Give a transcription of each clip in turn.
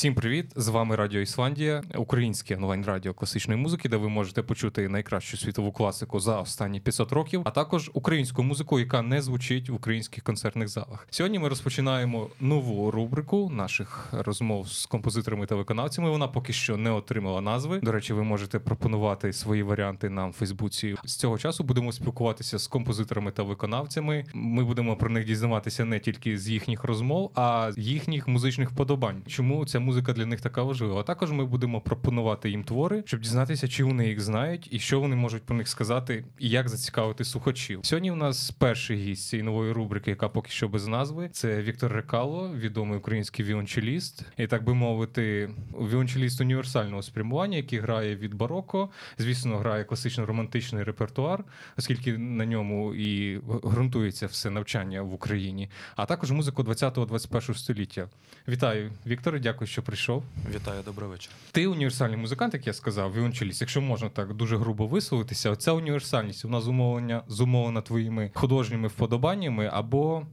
Всім привіт! З вами Радіо Ісландія, українське онлайн радіо класичної музики, де ви можете почути найкращу світову класику за останні 500 років, а також українську музику, яка не звучить в українських концертних залах. Сьогодні ми розпочинаємо нову рубрику наших розмов з композиторами та виконавцями. Вона поки що не отримала назви. До речі, ви можете пропонувати свої варіанти нам в Фейсбуці. З цього часу будемо спілкуватися з композиторами та виконавцями. Ми будемо про них дізнаватися не тільки з їхніх розмов, а з їхніх музичних вподобань. Чому ця музика для них така важлива? Також ми будемо пропонувати їм твори, щоб дізнатися, чи вони їх знають, і що вони можуть про них сказати, і як зацікавити слухачів. Сьогодні у нас перший гість цієї нової рубрики, яка поки що без назви. Це Віктор Рекало, відомий український віончеліст, і так би мовити, віончеліст універсального спрямування, який грає від бароко. Звісно, грає класично романтичний репертуар, оскільки на ньому і ґрунтується все навчання в Україні, а також музику 20-21 століття. Вітаю, Вікторе, дякую, що прийшов. Вітаю, добрий вечір. Ти універсальний музикант, як я сказав, віончеліст. Якщо можна так дуже грубо висловитися, оця універсальність вона зумовлена, зумовлена твоїми художніми вподобаннями, або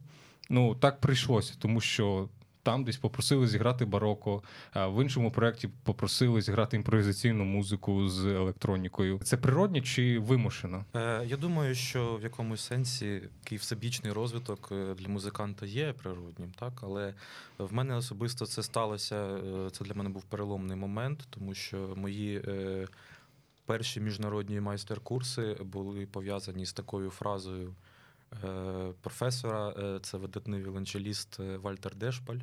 ну так прийшлося, тому що. Там десь попросили зіграти бароко, а в іншому проєкті попросили зіграти імпровізаційну музику з електронікою. Це природні чи вимушено? Е, Я думаю, що в якомусь сенсі такий всебічний розвиток е, для музиканта є природнім, так але в мене особисто це сталося. е, Це для мене був переломний момент, тому що мої перші міжнародні майстер-курси були пов'язані з такою фразою професора. Це видатний віолончеліст Вальтер Дешпаль.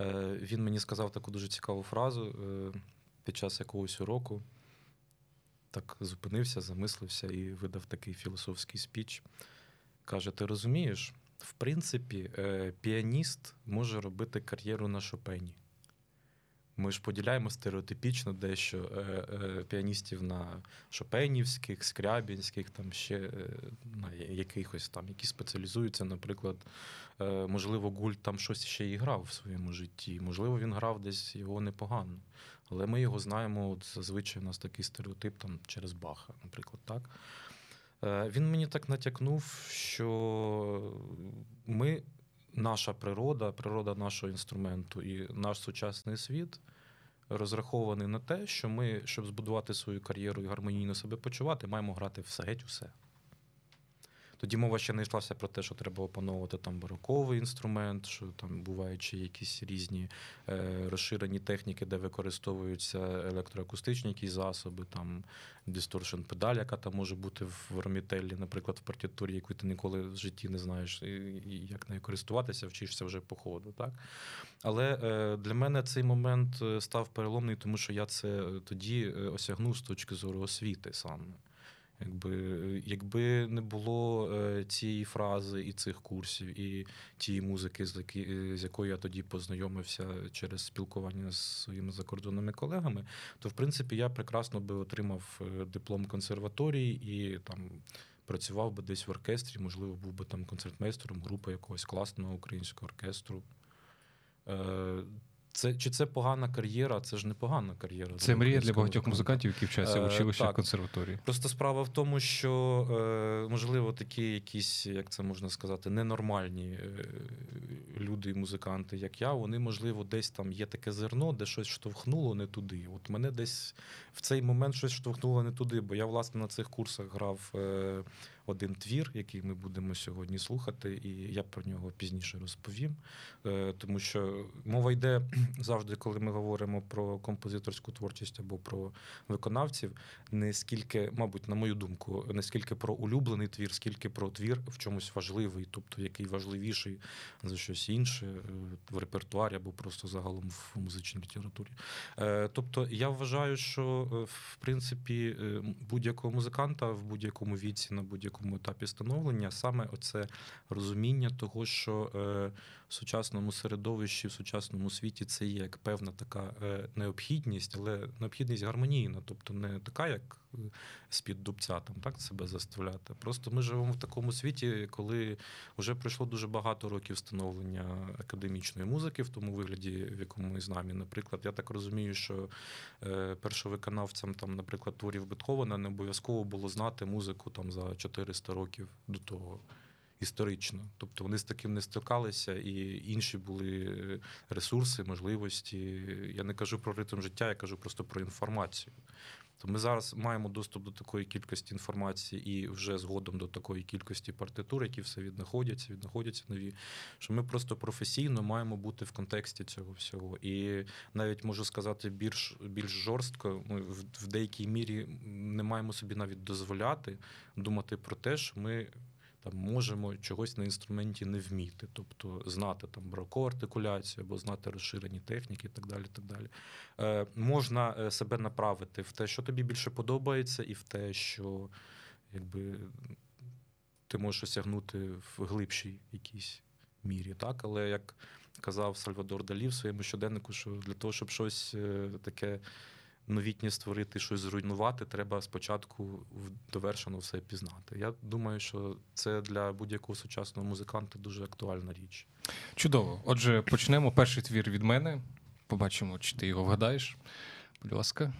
Е, Він мені сказав таку дуже цікаву фразу е, під час якогось уроку. Так зупинився, замислився і видав такий філософський спіч. Каже: Ти розумієш, в принципі, е, піаніст може робити кар'єру на Шопені. Ми ж поділяємо стереотипічно дещо е, е, піаністів на шопенівських, скрябінських, там ще е, на якихось там, які спеціалізуються, наприклад, е, можливо, Гульт там щось ще і грав в своєму житті. Можливо, він грав десь його непогано. Але ми його знаємо, от зазвичай у нас такий стереотип там через Баха, наприклад, так. Е, Він мені так натякнув, що ми, наша природа, природа нашого інструменту і наш сучасний світ розрахований на те, що ми, щоб збудувати свою кар'єру і гармонійно себе почувати, маємо грати все геть усе. Тоді мова ще не йшлася про те, що треба опановувати там бароковий інструмент, що там бувають якісь різні е, розширені техніки, де використовуються електроакустичні якісь засоби, там дисторшн педаль, яка там може бути в ромітеллі, наприклад, в партітурі, яку ти ніколи в житті не знаєш, і, і як нею користуватися, вчишся вже по ходу. Так? Але е, для мене цей момент е, став переломний, тому що я це е, тоді е, осягнув з точки зору освіти саме. Якби, якби не було е, цієї фрази і цих курсів, і тієї музики, з, е, якою я тоді познайомився через спілкування з своїми закордонними колегами, то в принципі я прекрасно би отримав е, диплом консерваторії і там працював би десь в оркестрі, можливо, був би там концертмейстером групи якогось класного українського оркестру. Це, чи це погана кар'єра? Це ж не погана кар'єра. Це мрія для багатьох музикантів, які вчаться в Е, училищах консерваторії. Просто справа в тому, що е, можливо такі якісь, як це можна сказати, ненормальні е, люди і музиканти, як я, вони, можливо, десь там є таке зерно, де щось штовхнуло не туди. От мене десь в цей момент щось штовхнуло не туди, бо я, власне, на цих курсах грав е, один твір, який ми будемо сьогодні слухати, і я про нього пізніше розповім. Е, тому що мова йде завжди, коли ми говоримо про композиторську творчість або про виконавців, не скільки, мабуть, на мою думку, не скільки про улюблений твір, скільки про твір в чомусь важливий, тобто який важливіший за щось інше е, в репертуарі або просто загалом в музичній літературі. Е, Тобто я вважаю, що в принципі будь-якого музиканта в будь-якому віці, на будь-якому етапі становлення, саме оце розуміння того, що е, сучасному середовищі, в сучасному світі це є як певна така е, необхідність, але необхідність гармонійна, тобто не така, як е, з-під дубця там так себе заставляти. Просто ми живемо в такому світі, коли вже пройшло дуже багато років становлення академічної музики в тому вигляді, в якому ми нами. Наприклад, я так розумію, що е, першовиконавцям там, наприклад, творів Бетховена не обов'язково було знати музику там за 400 років до того. Історично. Тобто вони з таким не стикалися, і інші були ресурси, можливості. Я не кажу про ритм життя, я кажу просто про інформацію. То ми зараз маємо доступ до такої кількості інформації і вже згодом до такої кількості партитур, які все віднаходяться, віднаходяться нові. Що ми просто професійно маємо бути в контексті цього всього. І навіть можу сказати більш більш жорстко, ми в деякій мірі не маємо собі навіть дозволяти думати про те, що ми там можемо чогось на інструменті не вміти, тобто знати там бракову артикуляцію або знати розширені техніки, і так далі. так далі. Е, Можна е, себе направити в те, що тобі більше подобається, і в те, що якби ти можеш осягнути в глибшій якійсь мірі. Так, але як казав Сальвадор Далі в своєму щоденнику, що для того, щоб щось е, таке новітнє створити, щось зруйнувати, треба спочатку довершено все пізнати. Я думаю, що це для будь-якого сучасного музиканта дуже актуальна річ. Чудово. Отже, почнемо перший твір від мене. Побачимо, чи ти його вгадаєш. Будь ласка.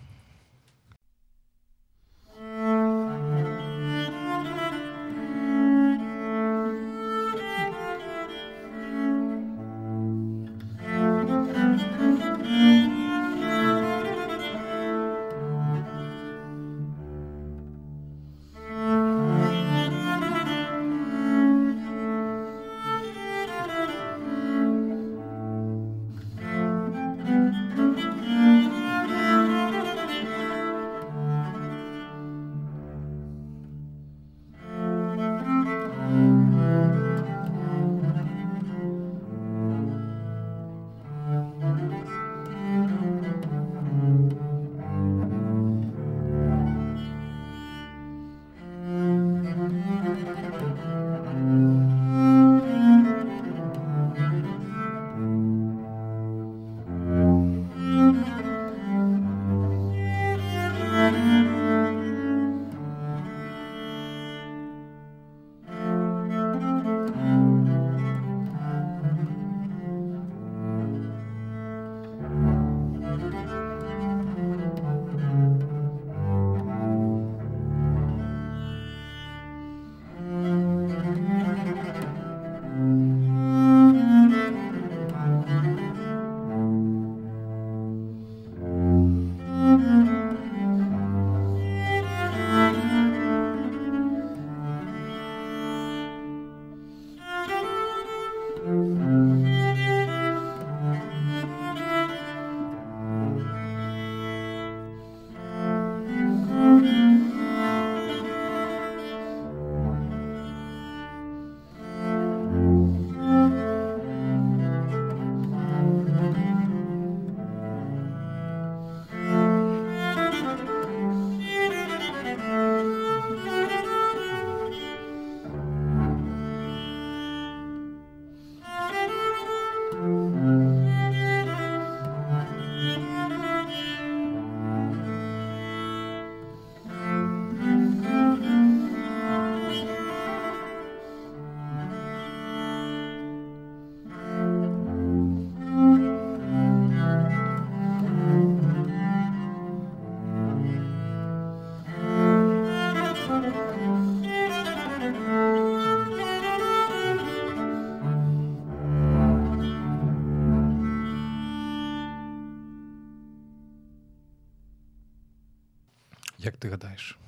Як ти гадаєш?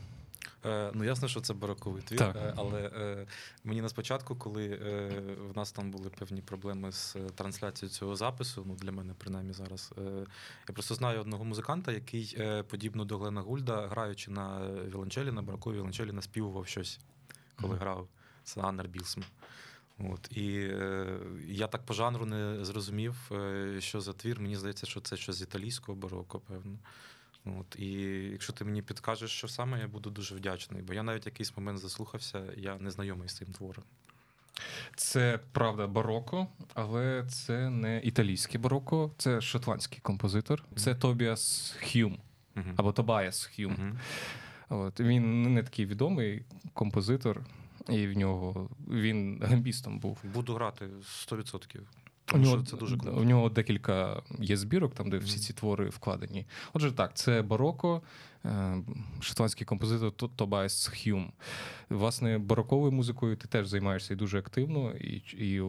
Е, Ну, ясно, що це бароковий твір, так. Е, але е, мені на спочатку, коли е, в нас там були певні проблеми з е, трансляцією цього запису, ну для мене принаймні зараз, е, я просто знаю одного музиканта, який, е, подібно до Глена Гульда, граючи на віолончелі, на бароковій віолончелі, наспівував щось, коли mm-hmm. грав. Це Аннер Білсм. От, І е, я так по жанру не зрозумів, е, що за твір. Мені здається, що це щось з італійського бароко, певно. От, І якщо ти мені підкажеш, що саме, я буду дуже вдячний, бо я навіть якийсь момент заслухався, я не знайомий з цим твором. Це правда бароко, але це не італійське бароко, це шотландський композитор. Це Тобіас Х'юм uh-huh. або Тобаяс Х'юм. Uh-huh. От, Він не такий відомий композитор, і в нього він гамбістом був. Буду грати 100%. У нього, це дуже круто. У нього декілька є збірок, там, де всі ці твори вкладені. Отже, так, це бароко, е, шотландський композитор Тобайс Хюм. Власне, бароковою музикою ти теж займаєшся і дуже активно, і і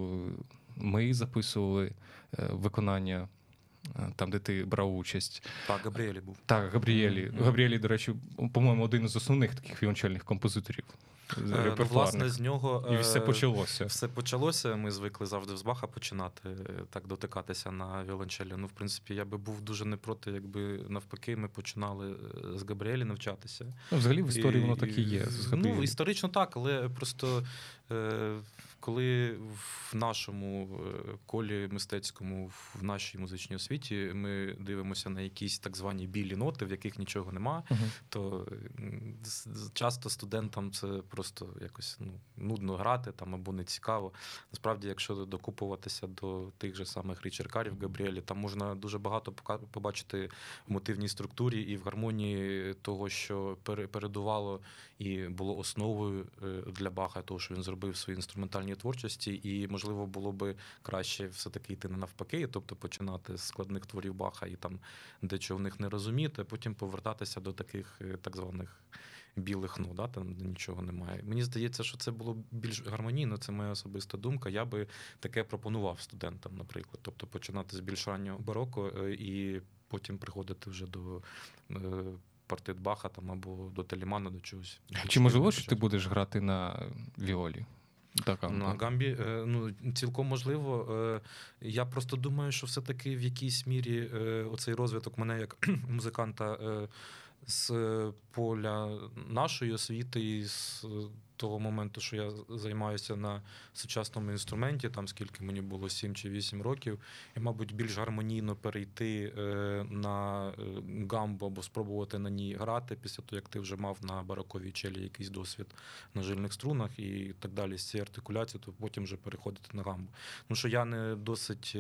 ми записували е, виконання. Е, там, де ти брав участь. Так, Габріелі був. Так, Габріелі. Mm-hmm. Габріелі, до речі, по-моєму, один із основних таких віончельних композиторів. Е, ну, власне, з нього і все почалося. Все почалося. Ми звикли завжди з Баха починати так дотикатися на віолончелі. Ну, в принципі, я би був дуже не проти, якби навпаки, ми починали з Габріелі навчатися. Ну, Взагалі в історії і, воно так і є. Ну, історично так, але просто. Е, коли в нашому е, колі мистецькому, в нашій музичній освіті, ми дивимося на якісь так звані білі ноти, в яких нічого нема, uh-huh. то часто студентам це просто якось ну, нудно грати там або не цікаво. Насправді, якщо докупуватися до тих же самих Річеркарів Габріелі, там можна дуже багато побачити в мотивній структурі і в гармонії того, що передувало і було основою е, для Баха, того, що він зробив свої інструментальні творчості, і можливо було би краще все-таки йти не навпаки, тобто починати з складних творів Баха і там дечого в них не розуміти, а потім повертатися до таких е, так званих. Білих ну, да, там нічого немає. Мені здається, що це було більш гармонійно, це моя особиста думка. Я би таке пропонував студентам, наприклад. Тобто починати з більш раннього бароко е, і потім приходити вже до партит Баха там або до Телімана, до чогось. Чи можливо, що ти будеш грати на віолі? Так, на гамбі е, ну цілком можливо. Е, я просто думаю, що все-таки в якійсь мірі е, оцей розвиток мене як музиканта з поля нашої освіти і з того моменту, що я займаюся на сучасному інструменті, там скільки мені було 7 чи 8 років, і, мабуть, більш гармонійно перейти е, на е, гамбу або спробувати на ній грати після того, як ти вже мав на бароковій челі якийсь досвід на жильних струнах і так далі з цієї артикуляції, то потім вже переходити на гамбу. Ну що я не досить.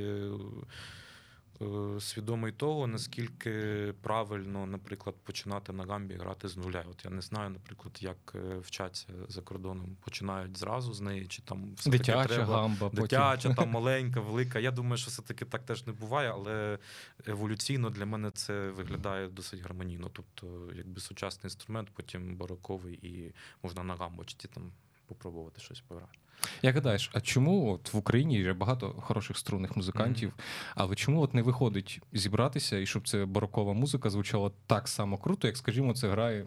Е, свідомий того, наскільки правильно, наприклад, починати на гамбі грати з нуля. От я не знаю, наприклад, як е, вчаться за кордоном, починають зразу з неї, чи там все дитяча треба, гамба, дитяча, там маленька, велика. Я думаю, що все таки так теж не буває, але еволюційно для мене це виглядає досить гармонійно. Тобто, якби сучасний інструмент, потім бароковий, і можна на гамбочці там попробувати щось пограти. Як гадаєш, а чому от в Україні є багато хороших струнних музикантів, mm-hmm. але чому от не виходить зібратися і щоб це барокова музика звучала так само круто, як, скажімо, це грає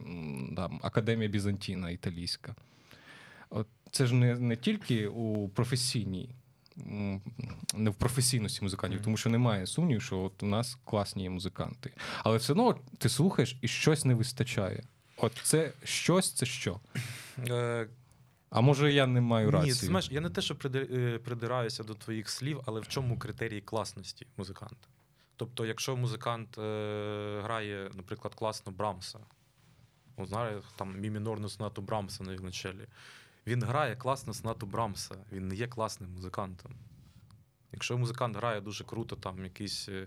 там, Академія Бізантіна італійська? От Це ж не, не тільки у професійній. Не в професійності музикантів, тому що немає сумніву, що от у нас класні є музиканти. Але все одно ти слухаєш і щось не вистачає. От це щось, це що? А може я не маю рації? Ні, знаєш, я не те, що е, придираюся до твоїх слів, але в чому критерії класності музиканта? Тобто, якщо музикант е, грає, наприклад, класно Брамса, ну, знає, там мімінорну сонату Брамса на віолончелі, він грає класно сонату Брамса, він не є класним музикантом. Якщо музикант грає дуже круто, там якийсь е,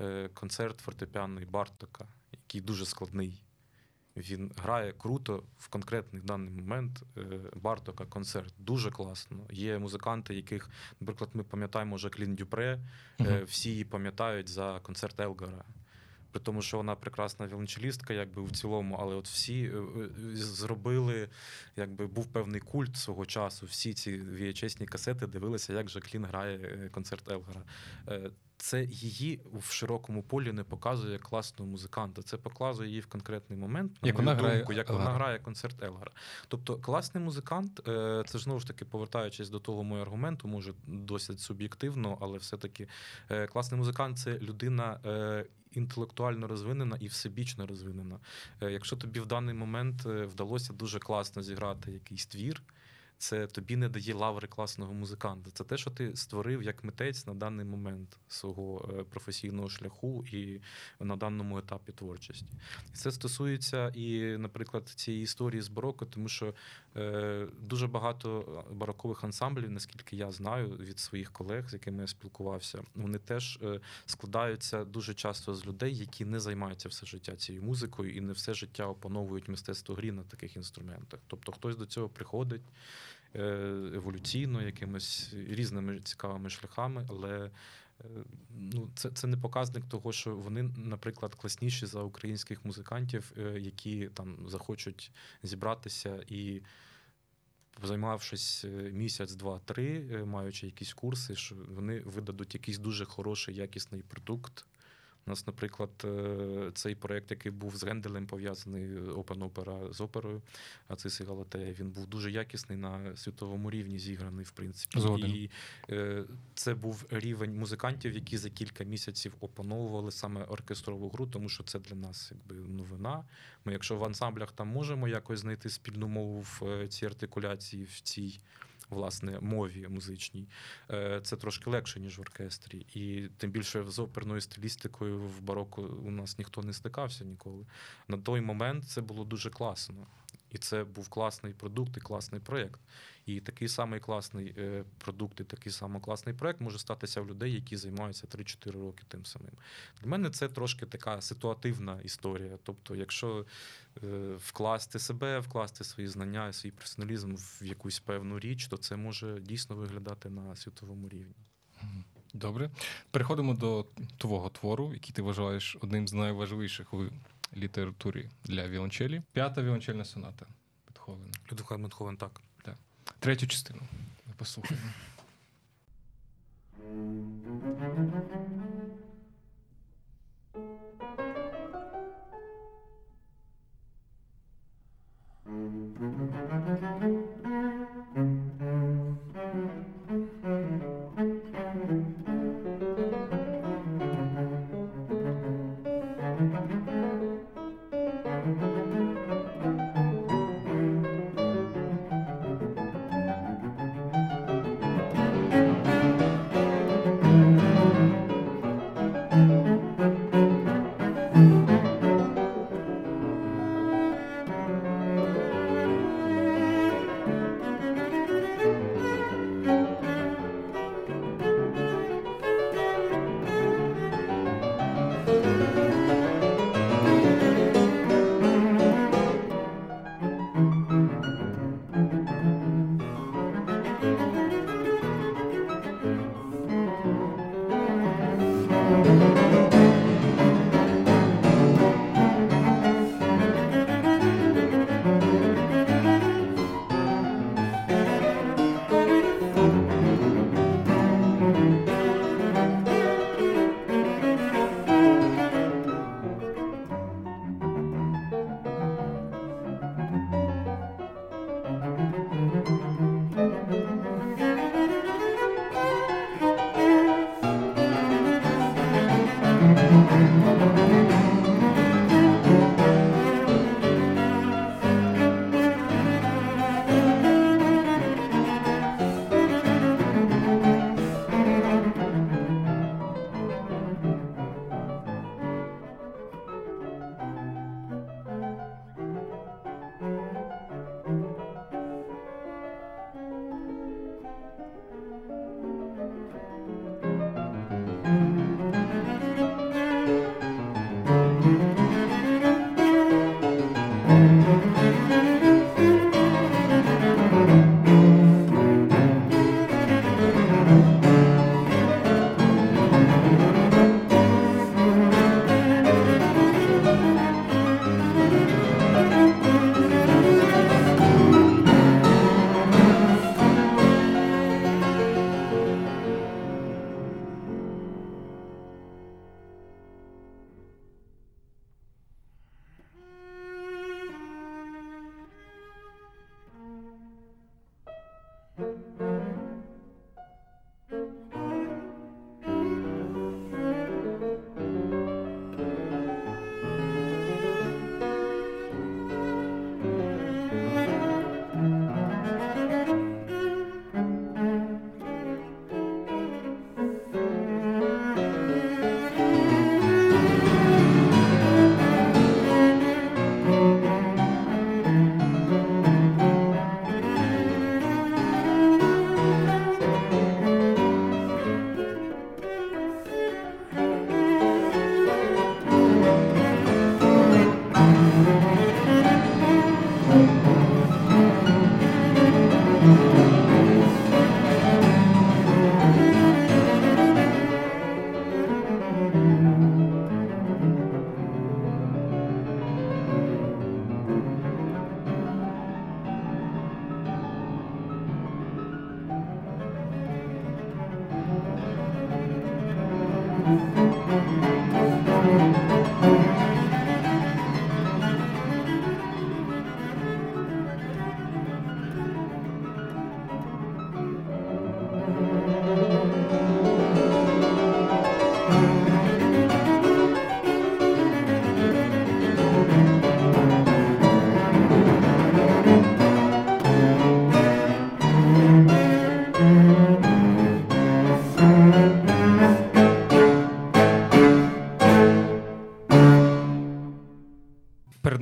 е концерт фортепіаний Бартока, який дуже складний, він грає круто в конкретний даний момент е, Бартока концерт. Дуже класно. Є музиканти, яких, наприклад, ми пам'ятаємо Жаклін Дюпре, uh всі її пам'ятають за концерт Елгара. При тому, що вона прекрасна віолончелістка, якби в цілому, але от всі е, зробили, якби був певний культ свого часу. Всі ці VHS-ні касети дивилися, як Жаклін грає концерт Елгара це її в широкому полі не показує як класного музиканта. Це показує її в конкретний момент, на як мою вона думку, грає як Елгара. вона грає концерт Елгара. Тобто, класний музикант, е, це знову ж таки повертаючись до того мого аргументу, може досить суб'єктивно, але все-таки е, класний музикант це людина. Е, інтелектуально розвинена і всебічно розвинена. Якщо тобі в даний момент вдалося дуже класно зіграти якийсь твір, це тобі не дає лаври класного музиканта. Це те, що ти створив як митець на даний момент свого е, професійного шляху і на даному етапі творчості. Це стосується і, наприклад, цієї історії з бароко, тому що дуже багато барокових ансамблів, наскільки я знаю від своїх колег, з якими я спілкувався, вони теж е, складаються дуже часто з людей, які не займаються все життя цією музикою і не все життя опановують мистецтво грі на таких інструментах. Тобто хтось до цього приходить. еволюційно, якимись різними цікавими шляхами, але ну, це це не показник того, що вони, наприклад, класніші за українських музикантів, які там захочуть зібратися і займавшись е, місяць, два-три, е, маючи якісь курси, що вони видадуть якийсь дуже хороший якісний продукт. У нас, наприклад, е, цей проєкт, який був з Генделем пов'язаний Open Opera з оперою Ациси Галатея, він був дуже якісний на світовому рівні, зіграний, в принципі. Згоден. І це був рівень музикантів, які за кілька місяців опановували саме оркестрову гру, тому що це для нас якби новина. Ми, якщо в ансамблях там можемо якось знайти спільну мову в е, цій артикуляції, в цій власне мові музичній, е, це трошки легше, ніж в оркестрі. І тим більше з оперною стилістикою в бароко у нас ніхто не стикався ніколи. На той момент це було дуже класно. І це був класний продукт і класний проєкт. І такий самий класний е, продукт, і такий самий класний проєкт може статися в людей, які займаються 3-4 роки тим самим. Для мене це трошки така ситуативна історія. Тобто, якщо е, вкласти себе, вкласти свої знання, свій професіоналізм в якусь певну річ, то це може дійсно виглядати на світовому рівні. Добре. Переходимо до твого твору, який ти вважаєш одним з найважливіших у літературі для віолончелі. П'ята віолончельна соната Бетховена. Людвиг Бетховен, так. Третю частину. Послухаємо.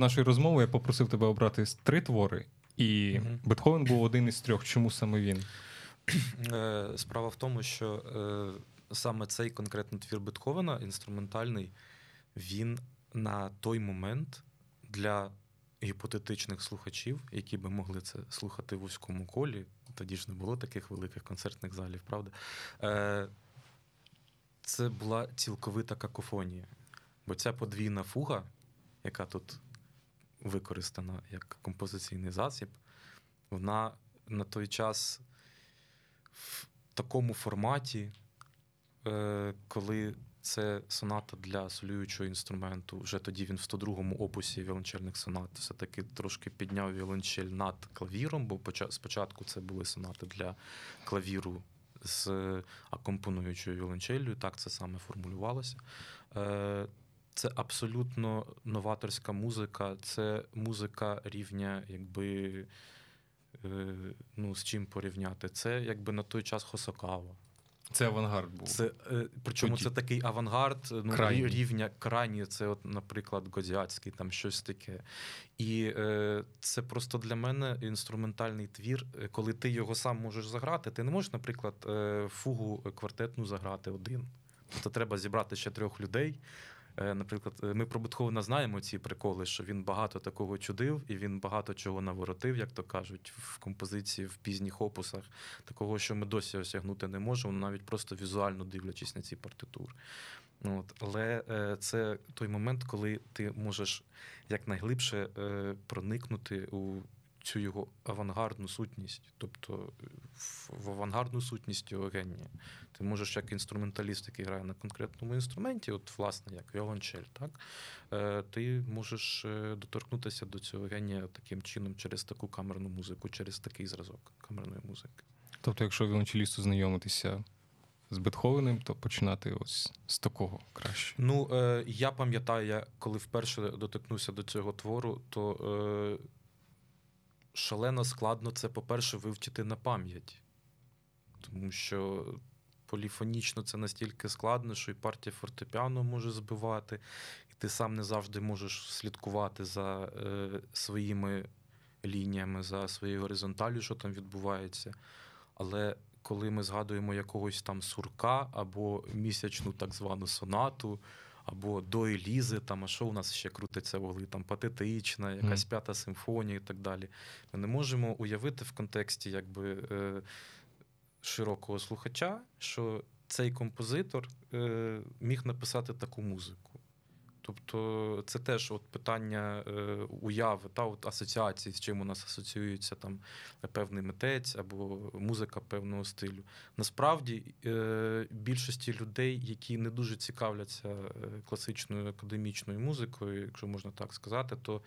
Перед нашою розмовою я попросив тебе обрати три твори, і Мгм. Бетховен був один із трьох. Чому саме він? Е, Справа в тому, що е, саме цей конкретний твір Бетховена, інструментальний, він на той момент для гіпотетичних слухачів, які би могли це слухати в вузькому колі, тоді ж не було таких великих концертних залів, правда? Е, Це була цілковита какофонія. Бо ця подвійна фуга, яка тут використана як композиційний засіб, вона на той час в такому форматі, е, коли це соната для солюючого інструменту. Вже тоді він в 102-му опусі віолончельних сонат все-таки трошки підняв віолончель над клавіром, бо спочатку це були сонати для клавіру з акомпонуючою віолончеллю, так це саме формулювалося. Це абсолютно новаторська музика, це музика рівня, якби. е, Ну, з чим порівняти? Це якби на той час Хосокава. Це авангард був. Це, е, причому Тоді. це такий авангард ну, Крайній. рівня крайні, це, от, наприклад, Гозяцький, там щось таке. І е, це просто для мене інструментальний твір. Е, Коли ти його сам можеш заграти, ти не можеш, наприклад, фугу квартетну заграти один. Тобто треба зібрати ще трьох людей. Е, Наприклад, е, ми про Бетховена знаємо ці приколи, що він багато такого чудив, і він багато чого наворотив, як то кажуть, в композиції в пізніх опусах, такого, що ми досі осягнути не можемо, навіть просто візуально дивлячись на ці партитури. От. Але е, це той момент, коли ти можеш якнайглибше проникнути у цю його авангардну сутність, тобто е, в, авангардну сутність його генія. Ти можеш як інструменталіст, який грає на конкретному інструменті, от власне як віолончель, так е, ти можеш е, доторкнутися до цього генія таким чином через таку камерну музику, через такий зразок камерної музики. Тобто, якщо віолончелісту знайомитися з Бетховенем, то починати ось з такого краще. Ну, е, я пам'ятаю, я коли вперше доторкнувся до цього твору, то е, шалено складно це, по-перше, вивчити на пам'ять. Тому що поліфонічно це настільки складно, що і партія фортепіано може збивати, і ти сам не завжди можеш слідкувати за е, своїми лініями, за своєю горизонталю, що там відбувається. Але коли ми згадуємо якогось там сурка або місячну так звану сонату, або до Елізи, там, а що у нас ще крутиться в углі, там патетична, якась п'ята симфонія і так далі. Ми не можемо уявити в контексті якби, е, широкого слухача, що цей композитор е, міг написати таку музику. Тобто це теж от питання е, уяви та от асоціації, з чим у нас асоціюється там певний митець або музика певного стилю. Насправді е, більшості людей, які не дуже цікавляться е, класичною академічною музикою, якщо можна так сказати, то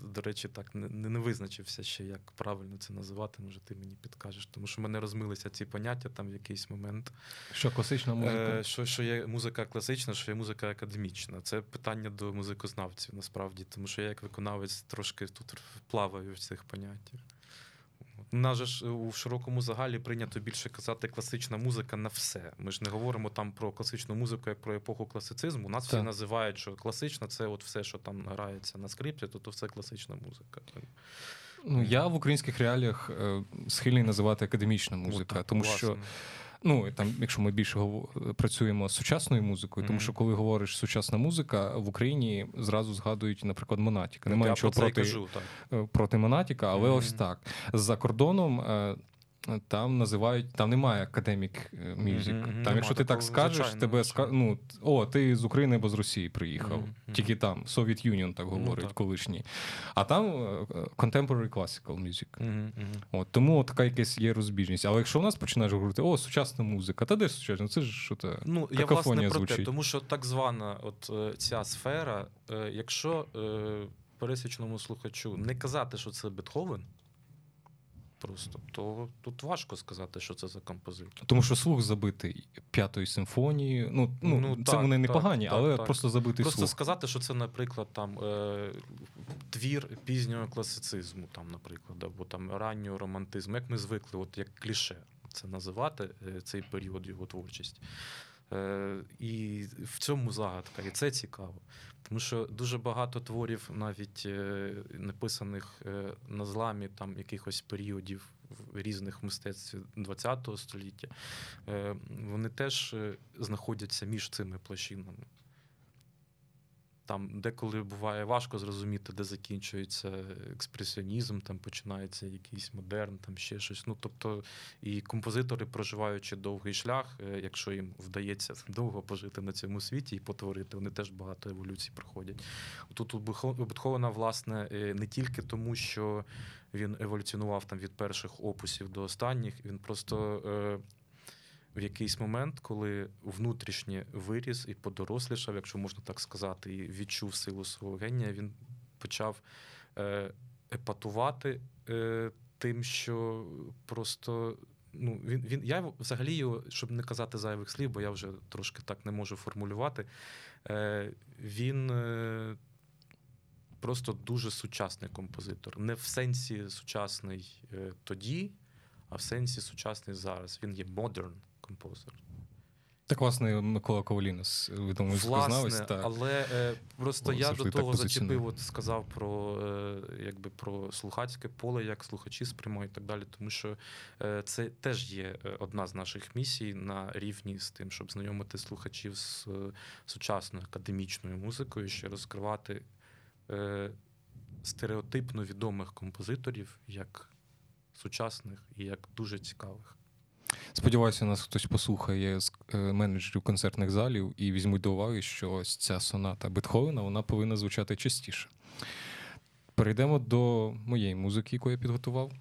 до речі, так не, не визначився ще, як правильно це називати. Може, ти мені підкажеш, тому що в мене розмилися ці поняття там в якийсь момент. Що класична музика? Що, що є музика класична, що є музика академічна. Це питання до музикознавців насправді, тому що я як виконавець трошки тут плаваю в цих поняттях. Же ж у широкому загалі прийнято більше казати класична музика на все. Ми ж не говоримо там про класичну музику як про епоху класицизму. Нас всі називають, що класична це от все, що там грається на скрипті, то, то все класична музика. Ну, я в українських реаліях е, схильний називати академічна музика, Отак, тому що власне. Ну там, якщо ми більше працюємо з сучасною музикою, тому що коли говориш сучасна музика в Україні зразу згадують, наприклад, Монатіка. Немає я нічого проти, кажу, е, проти Монатіка, але Мгм. ось так. За кордоном. Е, Там називають, там немає академік мюзик. Мгм, мгм. Там, Нема якщо ти так скажеш, тебе ска... ну, о, ти з України або з Росії приїхав. Мгм. Тільки там, Soviet Union, так Ну, говорять, так. колишній. А там е, contemporary classical music. От, тому от така якась є розбіжність. Але якщо у нас починаєш говорити, о, сучасна музика, та де ж сучасна? Це ж що то Ну, я власне про те, тому що так звана от е, ця сфера, е, якщо е, пересічному слухачу не казати, що це Бетховен, просто, то тут важко сказати, що це за композитор. Тому що слух забитий п'ятої симфонії. Ну, ну, Ну, це так, вони не так, погані, так, але так. просто забитий Просто слух. сказати, що це, наприклад, там е, твір пізнього класицизму, там, наприклад, або там раннього романтизму, як ми звикли, от як кліше це називати, е, цей період його творчості. І в цьому загадка, і це цікаво. Тому що дуже багато творів, навіть написаних на зламі там якихось періодів різних мистецтв ХХ століття, вони теж знаходяться між цими площинами. Там деколи буває важко зрозуміти, де закінчується експресіонізм, там починається якийсь модерн, там ще щось. Ну тобто, і композитори, проживаючи довгий шлях, е, якщо їм вдається довго пожити на цьому світі і потворити, вони теж багато еволюцій проходять. Тут у Бетховена, власне, е, не тільки тому, що він еволюціонував там від перших опусів до останніх, він просто. В якийсь момент, коли внутрішнє виріс і подорослішав, якщо можна так сказати, і відчув силу свого генія, він почав е, епатувати е, тим, що просто. Ну, він він я взагалі його, щоб не казати зайвих слів, бо я вже трошки так не можу формулювати. Е, Він е, просто дуже сучасний композитор. Не в сенсі сучасний е, тоді, а в сенсі сучасний зараз. Він є модерн композер. Так, власне, Микола Ковалінос, відомий звукознавець. Та... Але е, просто О, я до того зачепив, от сказав про е, якби про слухацьке поле, як слухачі сприймають і так далі. Тому що е, це теж є е, одна з наших місій на рівні з тим, щоб знайомити слухачів з е, сучасною академічною музикою, ще розкривати е, стереотипно відомих композиторів як сучасних і як дуже цікавих. Сподіваюся, нас хтось послухає з е, менеджерів концертних залів і візьмуть до уваги, що ось ця соната Бетховена вона повинна звучати частіше. Перейдемо до моєї музики, яку я підготував.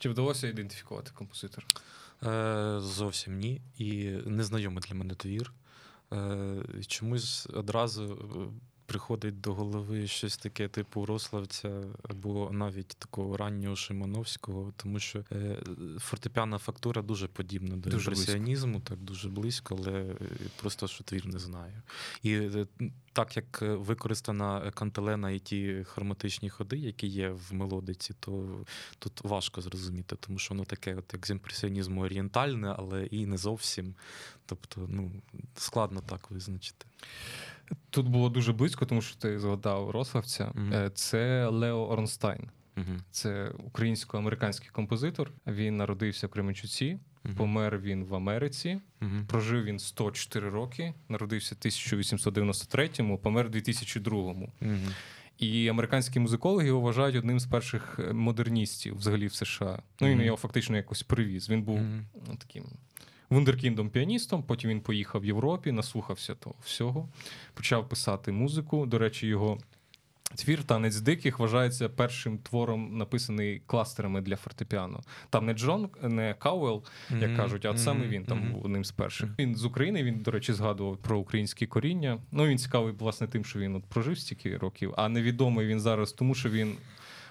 Чи вдалося ідентифікувати композитора? Е, Зовсім ні. І незнайомий для мене твір. Е, Чомусь одразу е, приходить до голови щось таке, типу Рославця, або навіть такого раннього Шимановського, тому що е, фортепіана фактура дуже подібна до Дуже імпресіонізму, так дуже близько, але просто що твір не знаю. І е, так як використана кантелена і ті хроматичні ходи, які є в мелодиці, то тут важко зрозуміти, тому що воно таке, от як з імпресіонізму орієнтальне, але і не зовсім. Тобто, ну складно так визначити. Тут було дуже близько, тому що ти згадав Рославця. Е, Це Лео Орнстайн. Угу. Це українсько-американський композитор. Він народився в Кременчуці, помер він в Америці. Прожив він 104 роки, народився в 1893-му, помер в 2002-му. Угу. І американські музикологи його вважають одним з перших е, модерністів взагалі в США. Ну він його фактично якось привіз. Він був таким вундеркіндом піаністом. Потім він поїхав в Європі, наслухався того всього, почав писати музику. До речі, його. Твір танець диких вважається першим твором, написаний кластерами для фортепіано. Там не Джон, не Кауел, як кажуть, а саме він там був одним з перших. Він з України. Він, до речі, згадував про українські коріння. Ну він цікавий, власне, тим, що він от прожив стільки років, а невідомий він зараз, тому що він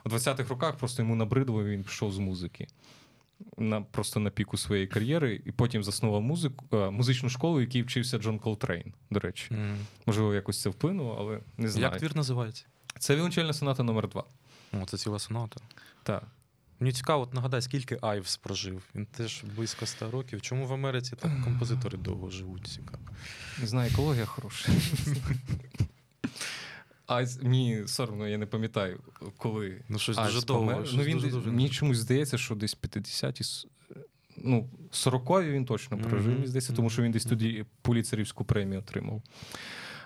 у 20-х роках просто йому набридло, і він пішов з музики. На просто на піку своєї кар'єри, і потім заснував музику е, музичну школу, в якій вчився Джон Колтрейн. До речі, можливо, якось це вплинуло, але не знаю. Як твір називається? Це віолончельна соната номер 2 О, це ціла соната. Так. Мені цікаво, от нагадай, скільки Айвс прожив. Він теж близько 100 років. Чому в Америці так композитори довго живуть? Цікаво. Не знаю, екологія хороша. А з- мені соромно, я не пам'ятаю, коли. Ну, щось Айвс дуже довго. помер. щось Ну, він дуже, дуже... мені чомусь здається, що десь 50-ті, с- ну, 40-ві він точно прожив, мені здається, тому що він десь тоді Пуліцерівську премію отримав.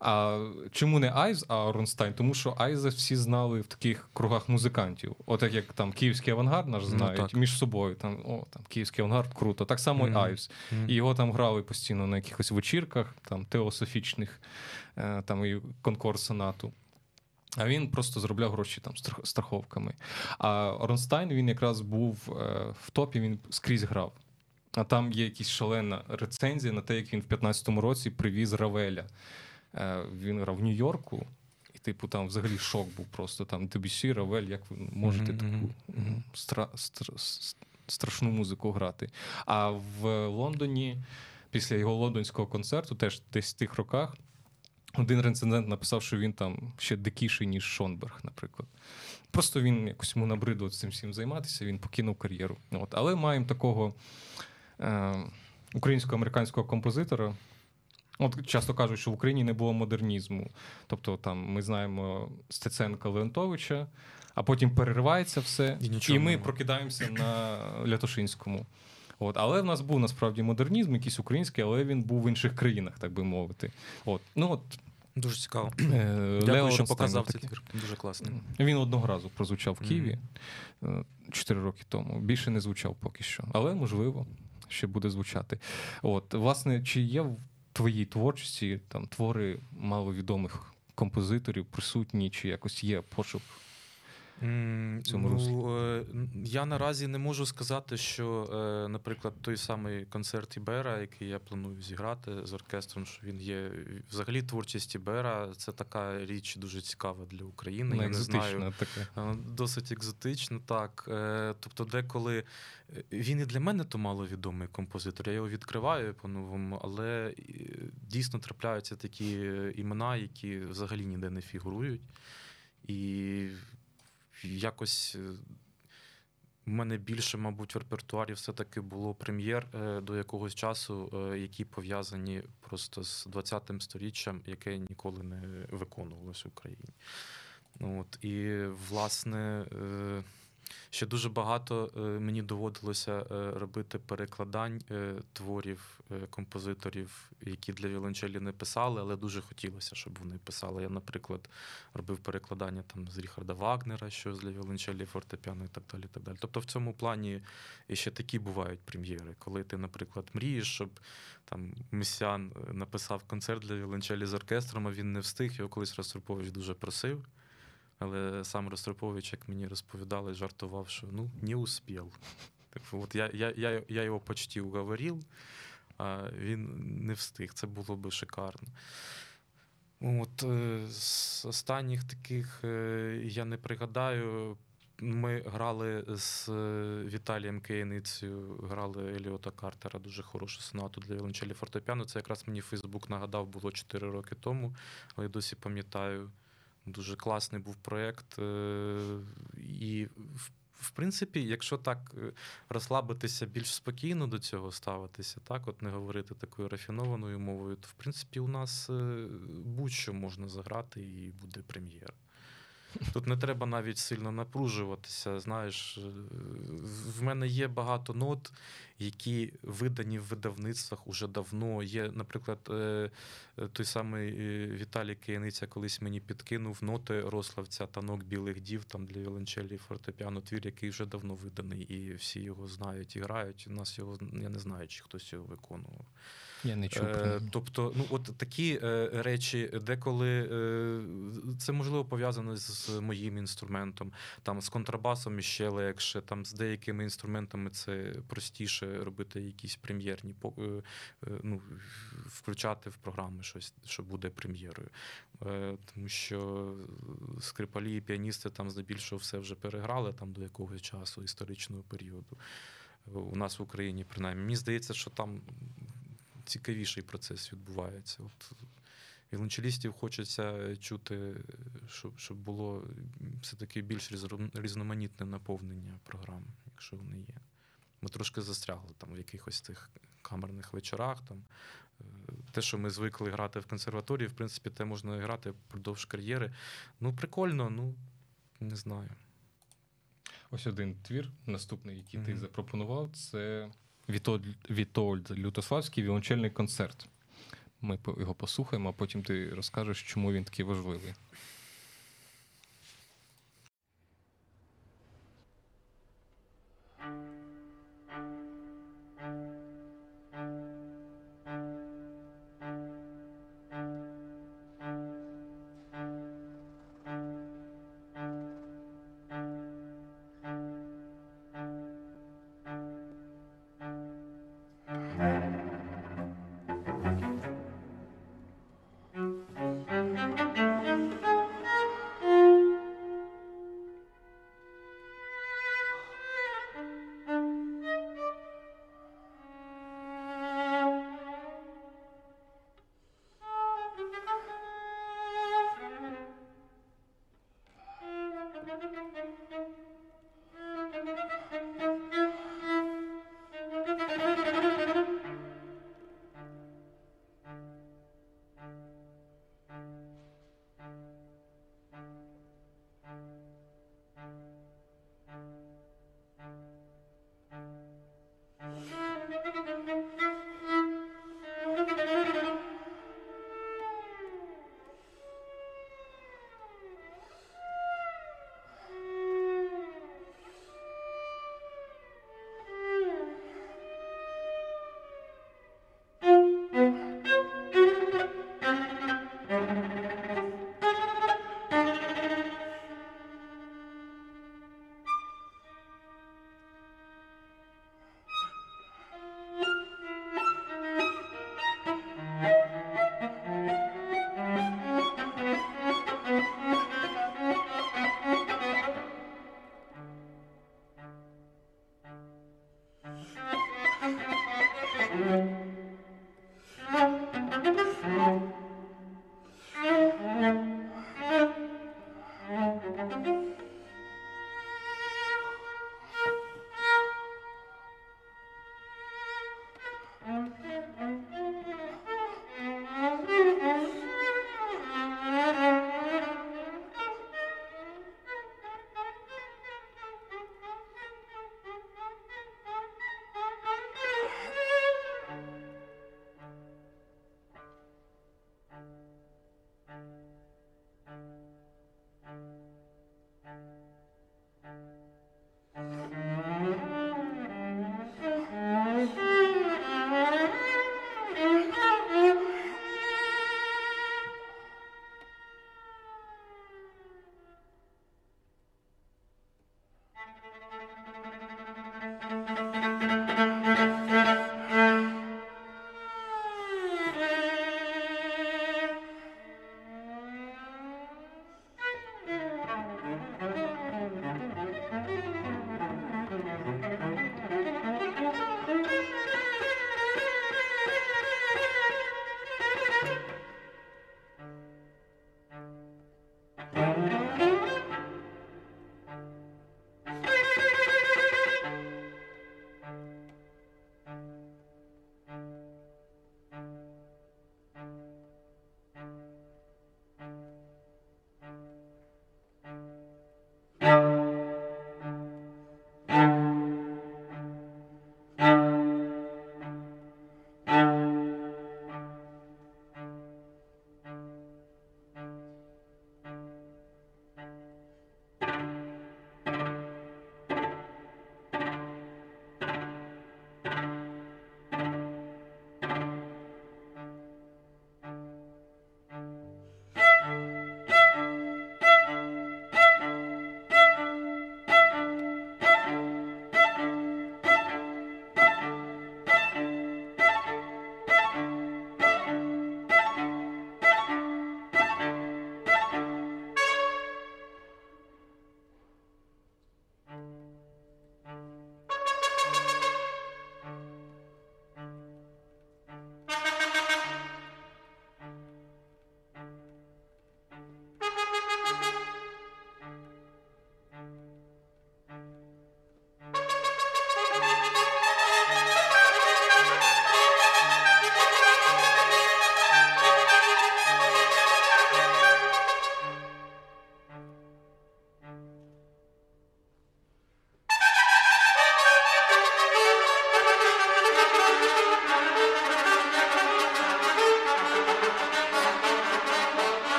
А чому не Айвз, а Орнстайн? Тому що Айвза всі знали в таких кругах музикантів. Отак як там київський авангард наш Ну, знають так. між собою. Там, о, там київський авангард круто. Так само і Мгм. Айвс. Мгм. І його там грали постійно на якихось вечірках, там теософічних, е, там і конкорд сонату. А він просто заробляв гроші там страх- страховками. А Орнстайн він якраз був е, в топі, він скрізь грав. А там є якась шалена рецензія на те, як він в 15-му році привіз Равеля. Е, Він грав в Нью-Йорку, і, типу, там взагалі шок був просто там Дебюсі, Равель, як ви можете Мгм, таку стра- стр- страшну музику грати. А в Лондоні, після його лондонського концерту, теж десь в тих роках, один рецензент написав, що він там ще дикіший, ніж Шонберг, наприклад. Просто він якось йому набридло цим всім займатися, він покинув кар'єру. От. Але маємо такого е, українсько-американського композитора. От часто кажуть, що в Україні не було модернізму. Тобто, там ми знаємо Стеценка Леонтовича, а потім переривається все, І і, ми прокидаємося на Лятошинському. От, але в нас був насправді модернізм, якийсь український, але він був в інших країнах, так би мовити. От. Ну, от, Дуже цікаво. е, Дякую, Лео що показав цей твір. Дуже класний. Він одного разу прозвучав в. Києві е, 4 роки тому. Більше не звучав поки що. Але можливо, ще буде звучати. От, власне, чи є в твоїй творчості там твори маловідомих композиторів присутні, чи якось є пошук? М, цьому ну, е, я наразі не можу сказати, що, е, наприклад, той самий концерт Ібера, який я планую зіграти з оркестром, що він є взагалі творчість Ібера, це така річ дуже цікава для України. Ну, я не знаю. таке. Е, Досить екзотично, так. Тобто, деколи він і для мене то маловідомий композитор. Я його відкриваю по-новому, але дійсно трапляються такі імена, які взагалі ніде не фігурують. І якось е, в мене більше, мабуть, в репертуарі все-таки було прем'єр е, до якогось часу, е, які пов'язані просто з 20-м сторіччям, яке ніколи не виконувалось в Україні. От, і, власне, ще дуже багато е, мені доводилося е, робити перекладань е, творів композиторів, які для віолончелі не писали, але дуже хотілося, щоб вони писали. Я, наприклад, робив перекладання там з Ріхарда Вагнера, що для віолончелі, фортепіано і так далі. Так далі. Тобто в цьому плані ще такі бувають прем'єри, коли ти, наприклад, мрієш, щоб там Месян написав концерт для віолончелі з оркестром, а він не встиг, його колись Ростропович дуже просив. Але сам Ростропович, як мені розповідали, жартував, що ну не успів. Типу, от я я, я, я його почти уговорив, а він не встиг. Це було би шикарно. От е, З останніх таких е, я не пригадаю. Ми грали з е, Віталієм Кейницею, грали Еліота Картера, дуже хорошу сонату для віолончелі фортепіано. Це якраз мені Фейсбук нагадав, було 4 роки тому, але я досі пам'ятаю. Дуже класний був проєкт. І в принципі, якщо так е, розслабитися більш спокійно до цього ставитися, так, от не говорити такою рафінованою мовою, то в принципі у нас е, будь-що можна заграти і буде прем'єра. Тут не треба навіть сильно напружуватися. Знаєш, е, в мене є багато нот, які видані в видавництвах уже давно. Є, наприклад, е, е, той самий Віталій Кияниця колись мені підкинув ноти Рославця танок білих дів там для віолончелі і фортепіано, твір, який вже давно виданий, і всі його знають і грають. У нас його я не знаю, чи хтось його виконував. Я не чув. Е, тобто, ну от такі е, речі, деколи е, це можливо пов'язано з моїм інструментом, там з контрабасом іще легше, там з деякими інструментами це простіше робити якісь прем'єрні ну, включати в програми щось, що буде прем'єрою. Тому що скрипалі і піаністи там здебільшого все вже переграли там до якогось часу історичного періоду. У нас в Україні, принаймні, мені здається, що там цікавіший процес відбувається. От Віолончелістів хочеться чути, щоб щоб було все-таки більш різноманітне наповнення програм, якщо вони є. Ми трошки застрягли там в якихось тих камерних вечорах. Там. Е, те, що ми звикли грати в консерваторії, в принципі, те можна грати впродовж кар'єри. Ну, прикольно, ну не знаю. Ось один твір, наступний, який mm-hmm. ти запропонував, це Вітольд, Вітольд Лютославський віолончельний концерт. Ми його послухаємо, а потім ти розкажеш, чому він такий важливий.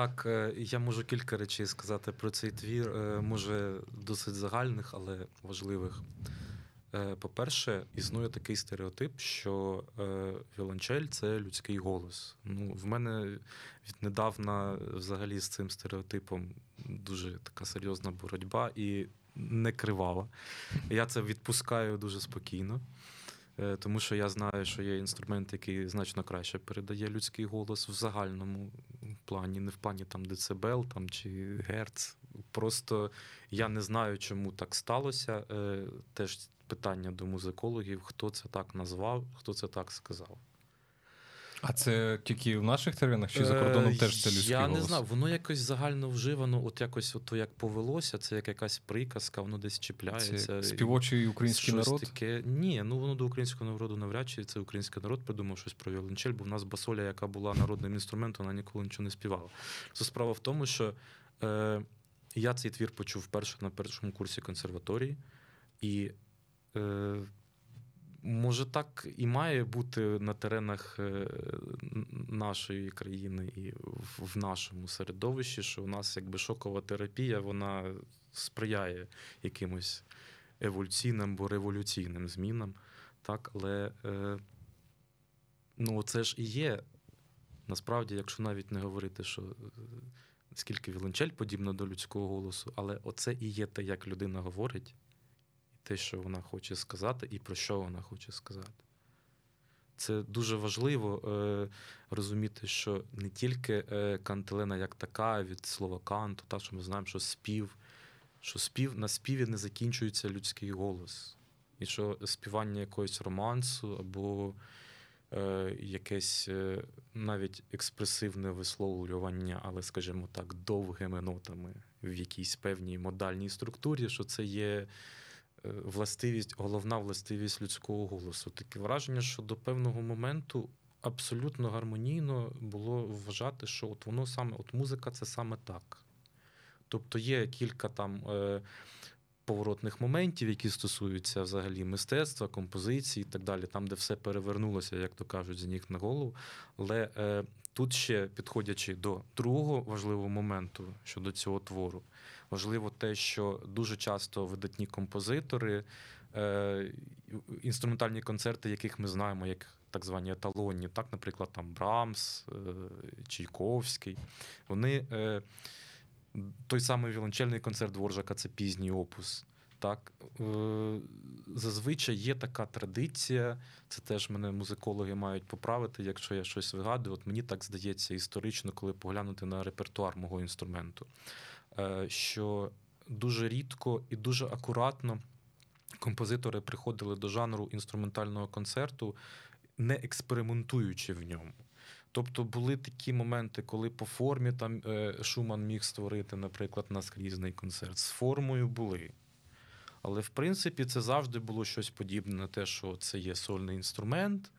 Так, е, я можу кілька речей сказати про цей твір, е, може досить загальних, але важливих. Е, по-перше, існує такий стереотип, що віолончель це людський голос. Ну, В мене віднедавна взагалі з цим стереотипом дуже така серйозна боротьба і не кривава. Я це відпускаю дуже спокійно. Тому що я знаю, що є інструмент, який значно краще передає людський голос в загальному плані, не в плані там децибел там, чи герц. Просто я не знаю, чому так сталося. Е, теж питання до музикологів, хто це так назвав, хто це так сказав. А це тільки в наших теренах чи за кордоном Е, теж це людський Я голос? не знаю, воно якось загально вживано, от якось от, як повелося, це як якась приказка, воно десь чіпляється. Це співочий український Щось народ. Таке. Ні, ну воно до українського народу навряд чи це український народ придумав щось про віолончель, бо в нас басоля, яка була народним інструментом, вона ніколи нічого не співала. Це справа в тому, що е, я цей твір почув вперше на першому курсі консерваторії, і е, може так і має бути на теренах е, нашої країни і в, нашому середовищі, що у нас якби шокова терапія, вона сприяє якимось еволюційним або революційним змінам. Так, але е, ну, це ж і є. Насправді, якщо навіть не говорити, що е, скільки віолончель подібна до людського голосу, але оце і є те, як людина говорить, те, що вона хоче сказати, і про що вона хоче сказати. Це дуже важливо е, розуміти, що не тільки е, кантилена як така від слова канту, та що ми знаємо, що спів, що спів на співі не закінчується людський голос. І що співання якогось романсу або е, якесь е, навіть експресивне висловлювання, але, скажімо так, довгими нотами в якійсь певній модальній структурі, що це є властивість, головна властивість людського голосу. Таке враження, що до певного моменту абсолютно гармонійно було вважати, що от воно саме, от музика це саме так. Тобто є кілька там. Е, Поворотних моментів, які стосуються взагалі мистецтва, композиції і так далі, там, де все перевернулося, як то кажуть, з ніг на голову. Але е, тут ще підходячи до другого важливого моменту щодо цього твору, важливо те, що дуже часто видатні композитори, е, інструментальні концерти, яких ми знаємо, як так звані еталонні, так, наприклад, там Брамс, е, Чайковський, вони. Е, той самий віолончельний концерт Дворжака це пізній опус. Так, е, зазвичай є така традиція, це теж мене музикологи мають поправити, якщо я щось вигадую. От мені так здається історично, коли поглянути на репертуар мого інструменту, що дуже рідко і дуже акуратно композитори приходили до жанру інструментального концерту, не експериментуючи в ньому. Тобто були такі моменти, коли по формі там е, Шуман міг створити, наприклад, наскрізний концерт. З формою були. Але в принципі це завжди було щось подібне на те, що це є сольний інструмент,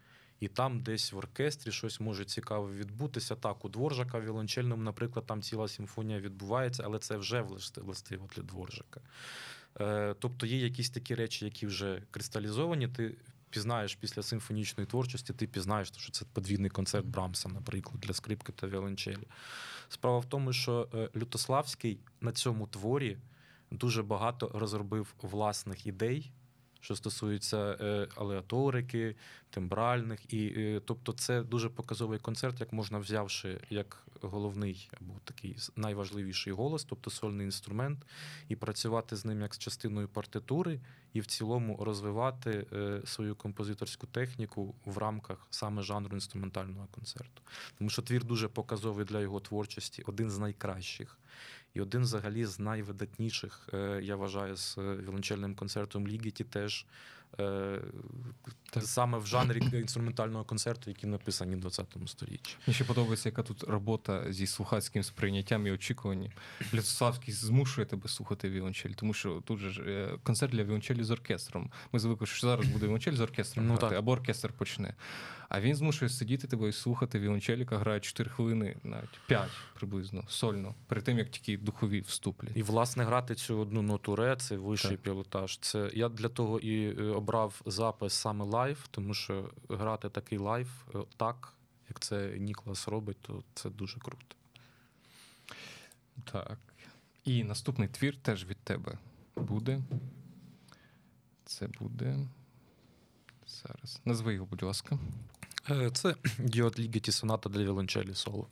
і там десь в оркестрі щось може цікаве відбутися. Так, у Дворжака віолончельному, наприклад, там ціла симфонія відбувається, але це вже властиво для Дворжака. Е, тобто є якісь такі речі, які вже кристалізовані. Ти пізнаєш після симфонічної творчості, ти пізнаєш, що це подвійний концерт Брамса, наприклад, для скрипки та віолончелі. Справа в тому, що е, Лютославський на цьому творі дуже багато розробив власних ідей, що стосується е, алеаторики, тембральних. І, е, тобто, це дуже показовий концерт, як можна взявши як головний або такий найважливіший голос, тобто сольний інструмент, і працювати з ним як з частиною партитури, і в цілому розвивати е, свою композиторську техніку в рамках саме жанру інструментального концерту. Тому що твір дуже показовий для його творчості, один з найкращих. І один взагалі з найвидатніших, е, я вважаю, з е, віолончельним концертом Лігіті теж е, Так. саме в жанрі інструментального концерту, які написані в 20 столітті. Мені ще подобається, яка тут робота зі слухацьким сприйняттям і очікуванням. Лютославський змушує тебе слухати віолончель, тому що тут же ж концерт для віолончелі з оркестром. Ми звикли, що зараз буде віолончель з оркестром Ну, грати, або оркестр почне. А він змушує сидіти тебе і слухати віолончель, яка грає 4 хвилини, навіть 5 приблизно, сольно, перед тим, як тільки духові вступлять. І, власне, грати цю одну ноту ре, це вищий Так. пілотаж. Це я для того і е, обрав запис саме live, тому що грати такий лайв е, так, як це Ніклас робить, то це дуже круто. Так. І наступний твір теж від тебе буде. Це буде. Зараз. Назви його, будь ласка. Е, Це діод лігіті соната для віолончелі соло.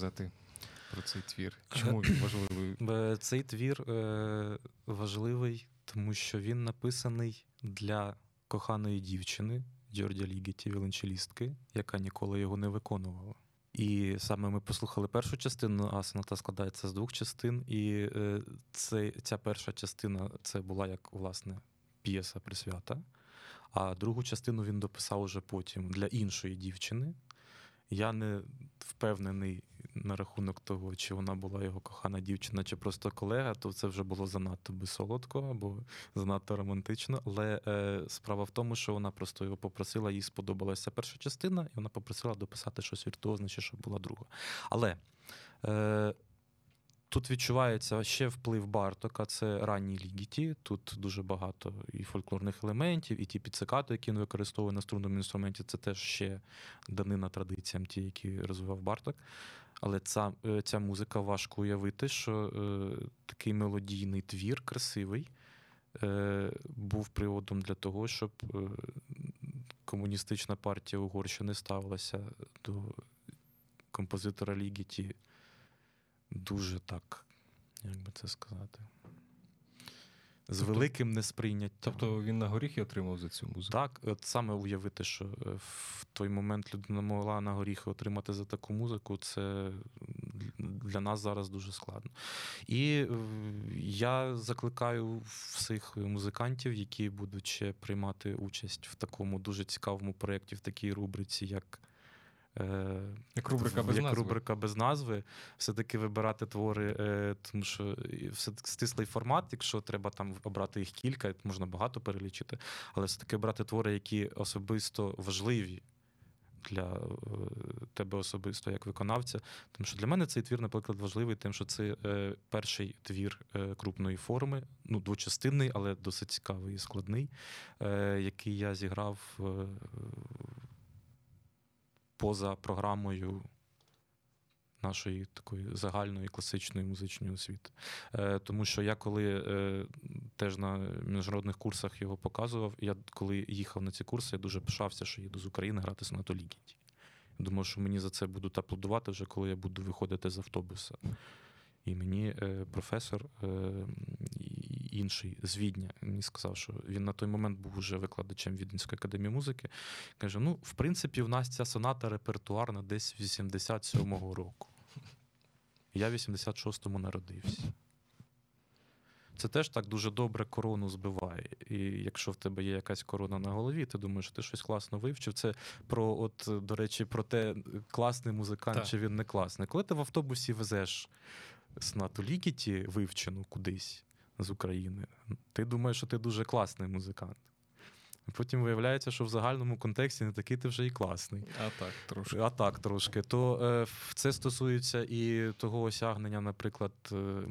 Сказати про цей твір? Чому він важливий? Е, цей твір е, важливий, тому що він написаний для коханої дівчини Джордія Лігеті, віолончелістки, яка ніколи його не виконувала. І саме ми послухали першу частину, а соната складається з двох частин. І е, це, ця перша частина це була як власне п'єса присвята. А другу частину він дописав уже потім для іншої дівчини. Я не впевнений на рахунок того, чи вона була його кохана дівчина, чи просто колега, то це вже було занадто безсолодко або занадто романтично. Але е, справа в тому, що вона просто його попросила, їй сподобалася перша частина, і вона попросила дописати щось віртуозне, ще щоб була друга. Але е, Тут відчувається ще вплив Бартока, це ранні лігіті. Тут дуже багато і фольклорних елементів, і ті підсикати, які він використовує на струнному інструменті, це теж ще данина традиціям, ті, які розвивав Барток. Але ця е, ця музика важко уявити, що е, такий мелодійний твір, красивий, е, був приводом для того, щоб е, комуністична партія Угорщини ставилася до композитора Лігіті дуже так, як би це сказати, з тобто, великим несприйняттям. Тобто він на горіхи отримав за цю музику? Так, от саме уявити, що е, в той момент людина могла на горіхи отримати за таку музику, це для нас зараз дуже складно. І е, я закликаю всіх музикантів, які будуть ще приймати участь в такому дуже цікавому проєкті, в такій рубриці, як як рубрика без як назви. рубрика без назви, все-таки вибирати твори, е, тому що все стислий формат, якщо треба там обрати їх кілька, можна багато перелічити, але все-таки обрати твори, які особисто важливі. Для е, тебе особисто як виконавця, тому що для мене цей твір, наприклад, важливий, тим, що це е, перший твір е, крупної форми, ну двочастинний, але досить цікавий і складний, е, який я зіграв поза програмою нашої такої загальної класичної музичної освіти. Е, Тому що я коли е, теж на міжнародних курсах його показував, я коли їхав на ці курси, я дуже пишався, що їду з України грати сонату Лігіті. Думав, що мені за це будуть аплодувати вже коли я буду виходити з автобуса. І мені е, професор е, інший з Відня мені сказав, що він на той момент був уже викладачем Віденської академії музики. Каже: ну, в принципі, в нас ця соната репертуарна десь 87-го року. Я в 86-му народився. Це теж так дуже добре корону збиває. І якщо в тебе є якась корона на голові, ти думаєш, що ти щось класно вивчив. Це про, от, до речі, про те, класний музикант так. чи він не класний. Коли ти в автобусі везеш снату лікіті вивчену кудись з України, ти думаєш, що ти дуже класний музикант. Потім виявляється, що в загальному контексті не такий ти вже і класний. А так трошки. А так трошки. То е, це стосується і того осягнення, наприклад, е,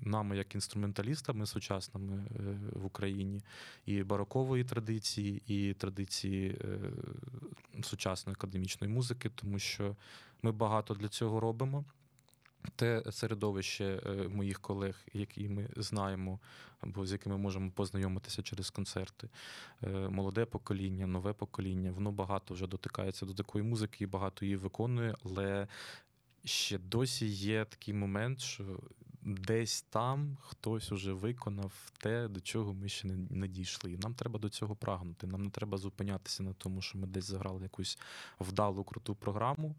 нами, як інструменталістами сучасними е, в Україні, і барокової традиції, і традиції е, сучасної академічної музики, тому що ми багато для цього робимо. Те середовище е, моїх колег, які ми знаємо, або з якими можемо познайомитися через концерти, е, молоде покоління, нове покоління, воно багато вже дотикається до такої музики і багато її виконує, але ще досі є такий момент, що десь там хтось уже виконав те, до чого ми ще не дійшли. І нам треба до цього прагнути. Нам не треба зупинятися на тому, що ми десь заграли якусь вдалу круту програму.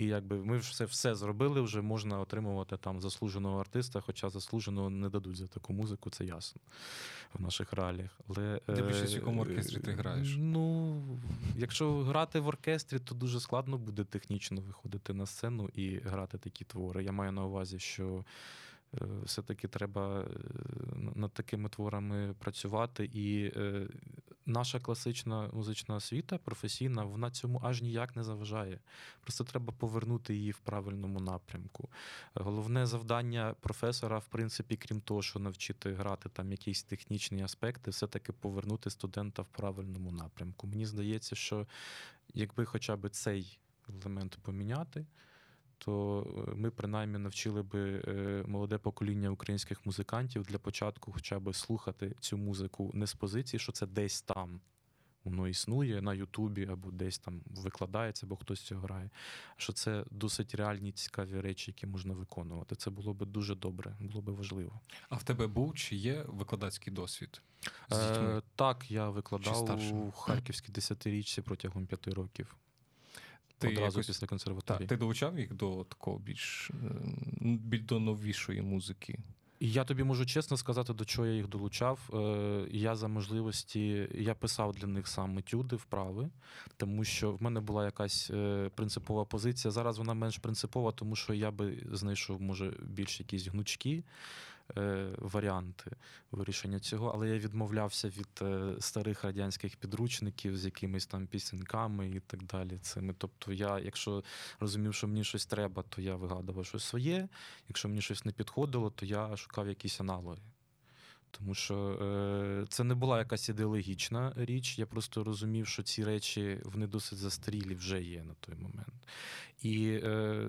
І якби ми все все зробили, вже можна отримувати там заслуженого артиста, хоча заслуженого не дадуть за таку музику, це ясно в наших реаліях. Але Дивлячись, в якому оркестрі ти граєш. Ну, якщо грати в оркестрі, то дуже складно буде технічно виходити на сцену і грати такі твори. Я маю на увазі, що. Е, все-таки треба е, над такими творами працювати. І е, наша класична музична освіта професійна, вона цьому аж ніяк не заважає. Просто треба повернути її в правильному напрямку. Головне завдання професора, в принципі, крім того, що навчити грати там якісь технічні аспекти, все-таки повернути студента в правильному напрямку. Мені здається, що якби хоча б цей елемент поміняти то е, ми принаймні навчили би е, молоде покоління українських музикантів для початку, хоча б слухати цю музику не з позиції, що це десь там воно існує на Ютубі або десь там викладається, або хтось цього грає. Що це досить реальні цікаві речі, які можна виконувати. Це було би дуже добре, було би важливо. А в тебе був чи є викладацький досвід? Е, так, я викладав у Харківській десятирічці протягом п'яти років. Ти Одразу якось- після консерваторії. ти долучав їх до такого більш, більш до новішої музики? Я тобі можу чесно сказати, до чого я їх долучав. Е, Я за можливості я писав для них сам етюди, вправи, тому що в мене була якась е, принципова позиція. Зараз вона менш принципова, тому що я би знайшов, може, більш якісь гнучкі е, варіанти вирішення цього, але я відмовлявся від е, старих радянських підручників з якимись там пісеньками і так далі. Цими. Тобто, я, якщо розумів, що мені щось треба, то я вигадував щось своє. Якщо мені щось не підходило, то я шукав якісь аналоги. Тому що е, це не була якась ідеологічна річ. Я просто розумів, що ці речі вони досить застарілі вже є на той момент. І е,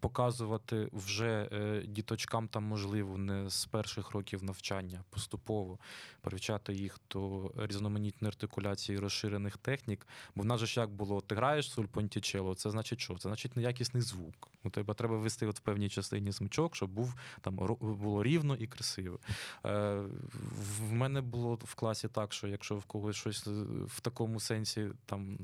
показувати вже е, діточкам там можливо не з перших років навчання, поступово привчати їх до різноманітної артикуляції розширених технік. Бо в нас же ж як було, ти граєш суль понтічело, це значить що? Це значить неякісний звук. У тебе треба вести от в певній частині смичок, щоб був там було рівно і красиво. Е, в мене було в класі так, що якщо в когось щось в такому сенсі там.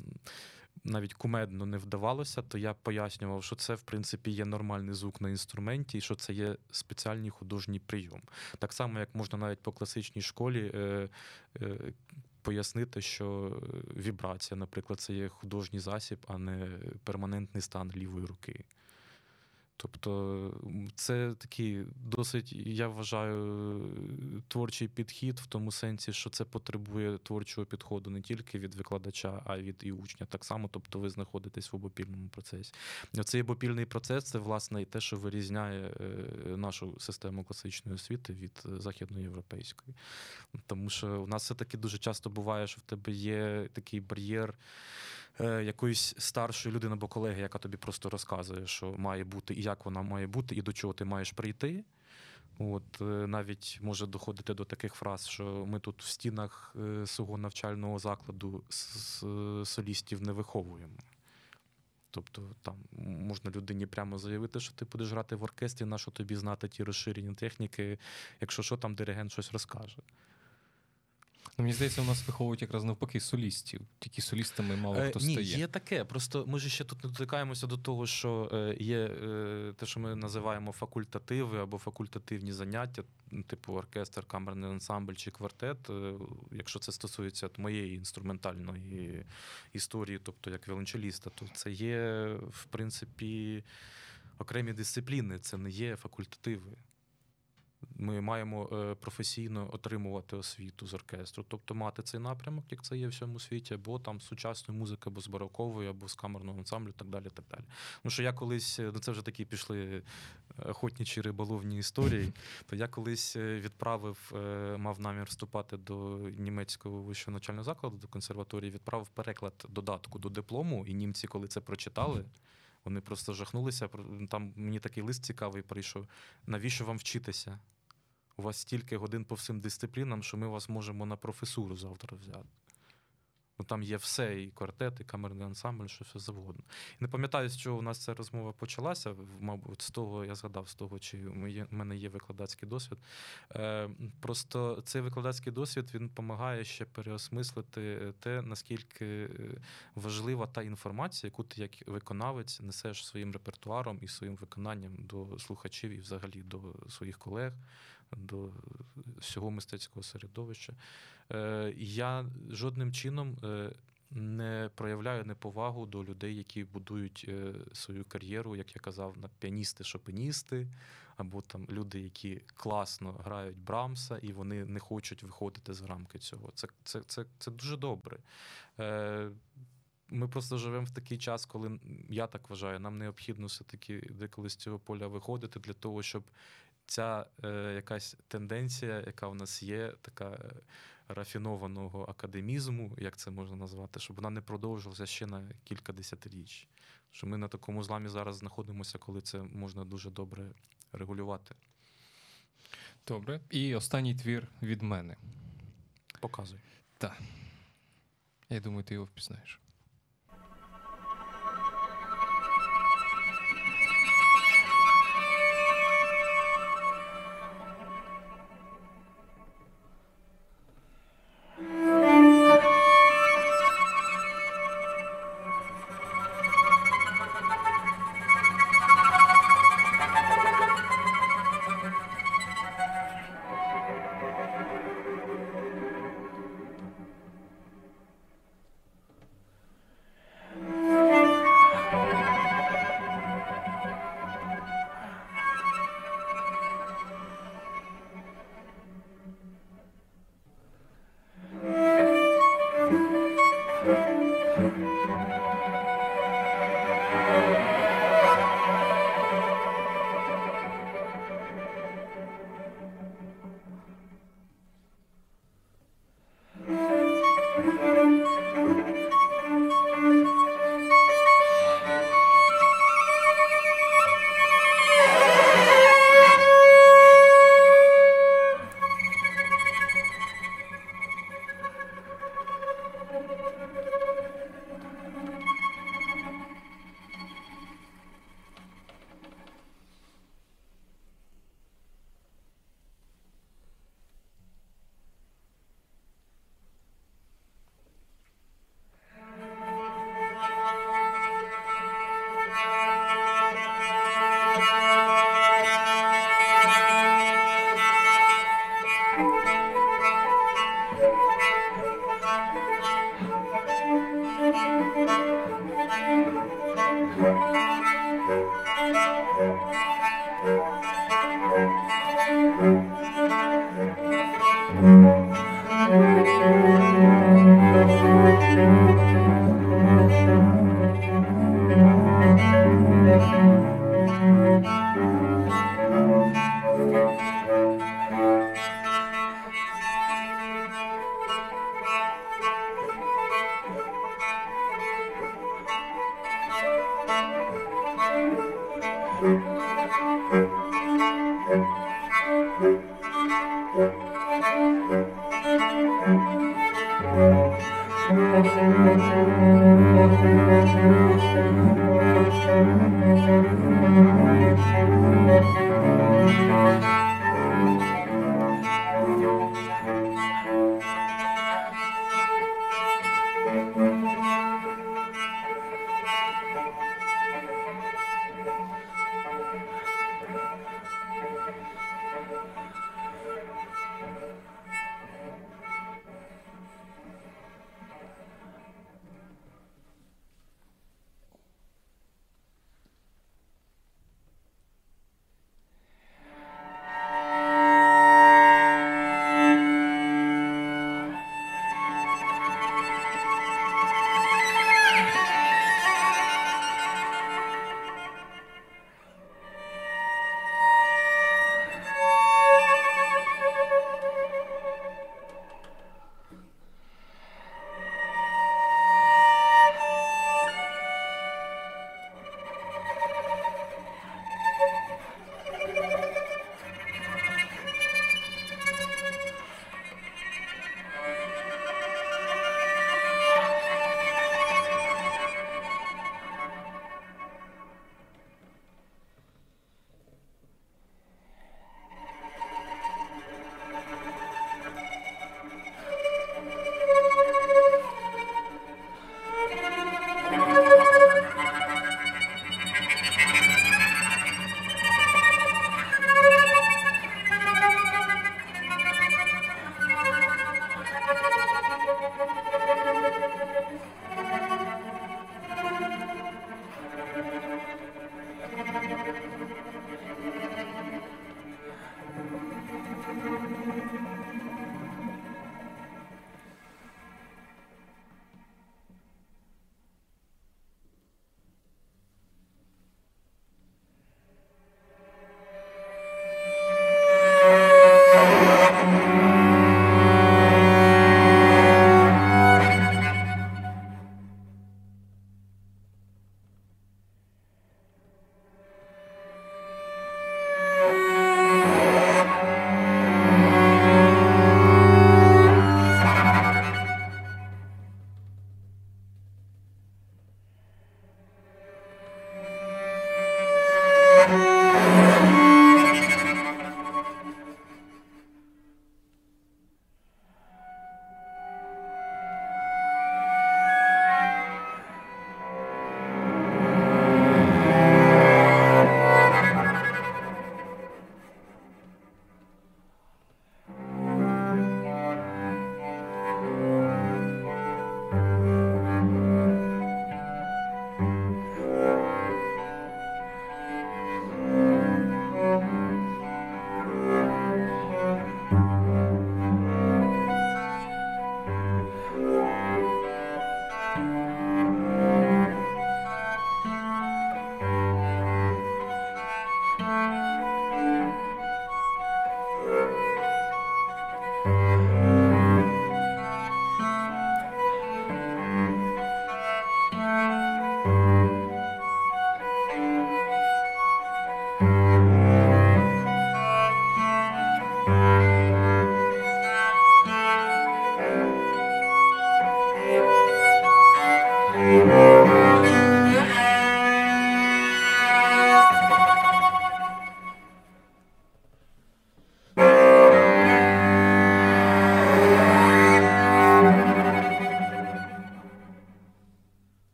Навіть кумедно не вдавалося, то я пояснював, що це в принципі є нормальний звук на інструменті, і що це є спеціальний художній прийом. Так само, як можна навіть по класичній школі е, е, пояснити, що вібрація, наприклад, це є художній засіб, а не перманентний стан лівої руки. Тобто це такий досить, я вважаю, творчий підхід в тому сенсі, що це потребує творчого підходу не тільки від викладача, а й від і учня. Так само, тобто ви знаходитесь в обопільному процесі. Цей обопільний процес це власне і те, що вирізняє е, нашу систему класичної освіти від е, західноєвропейської. Тому що у нас все-таки дуже часто буває, що в тебе є такий бар'єр якоїсь старшої людини або колеги, яка тобі просто розказує, що має бути, і як вона має бути, і до чого ти маєш прийти. От е, навіть може доходити до таких фраз, що ми тут в стінах е, свого навчального закладу солістів не виховуємо. Тобто там можна людині прямо заявити, що ти будеш грати в оркестрі, на що тобі знати ті розширені техніки, якщо що там диригент щось розкаже. Ну, мені здається, у нас виховують якраз навпаки солістів. Тільки солістами мало Е, хто Ні, стає. є таке. Просто ми ж ще тут не дотикаємося до того, що е, є е, те, що ми називаємо факультативи або факультативні заняття, типу оркестр, камерний ансамбль чи квартет. Е, Якщо це стосується от моєї інструментальної історії, тобто як віолончеліста, то це є, в принципі, окремі дисципліни, це не є факультативи. Ми маємо е, професійно отримувати освіту з оркестру, тобто мати цей напрямок, як це є в всьому світі, або там сучасної музики, або з барокової, або з камерного ансамблю, так далі. так далі. Тому що я колись, е, ну це вже такі пішли охотничі риболовні історії, то я колись е, відправив, е, мав намір вступати до німецького вищого навчального закладу, до консерваторії, відправив переклад додатку до диплому, і німці, коли це прочитали. Вони просто жахнулися. Там мені такий лист цікавий прийшов. Навіщо вам вчитися? У вас стільки годин по всім дисциплінам, що ми вас можемо на професуру завтра взяти. Ну, там є все, і квартет, і камерний ансамбль, що все завгодно. Не пам'ятаю, з чого у нас ця розмова почалася. Мабуть, з того я згадав, з того, чи у мене є викладацький досвід. Е, просто цей викладацький досвід він допомагає ще переосмислити те, наскільки е, важлива та інформація, яку ти як виконавець несеш своїм репертуаром і своїм виконанням до слухачів і взагалі до своїх колег, до всього мистецького середовища. Е, Я жодним чином е, не проявляю неповагу до людей, які будують е, свою кар'єру, як я казав, на піаністи, шопеністи, або там люди, які класно грають Брамса, і вони не хочуть виходити з рамки цього. Це, це, це, це дуже добре. Ми просто живемо в такий час, коли я так вважаю, нам необхідно все-таки деколи з цього поля виходити для того, щоб ця е, якась тенденція, яка в нас є, така е, рафінованого академізму, як це можна назвати, щоб вона не продовжилася ще на кілька десятиріч. Що ми на такому зламі зараз знаходимося, коли це можна дуже добре регулювати. Добре. І останній твір від мене. Показуй. Так. Я думаю, ти його впізнаєш.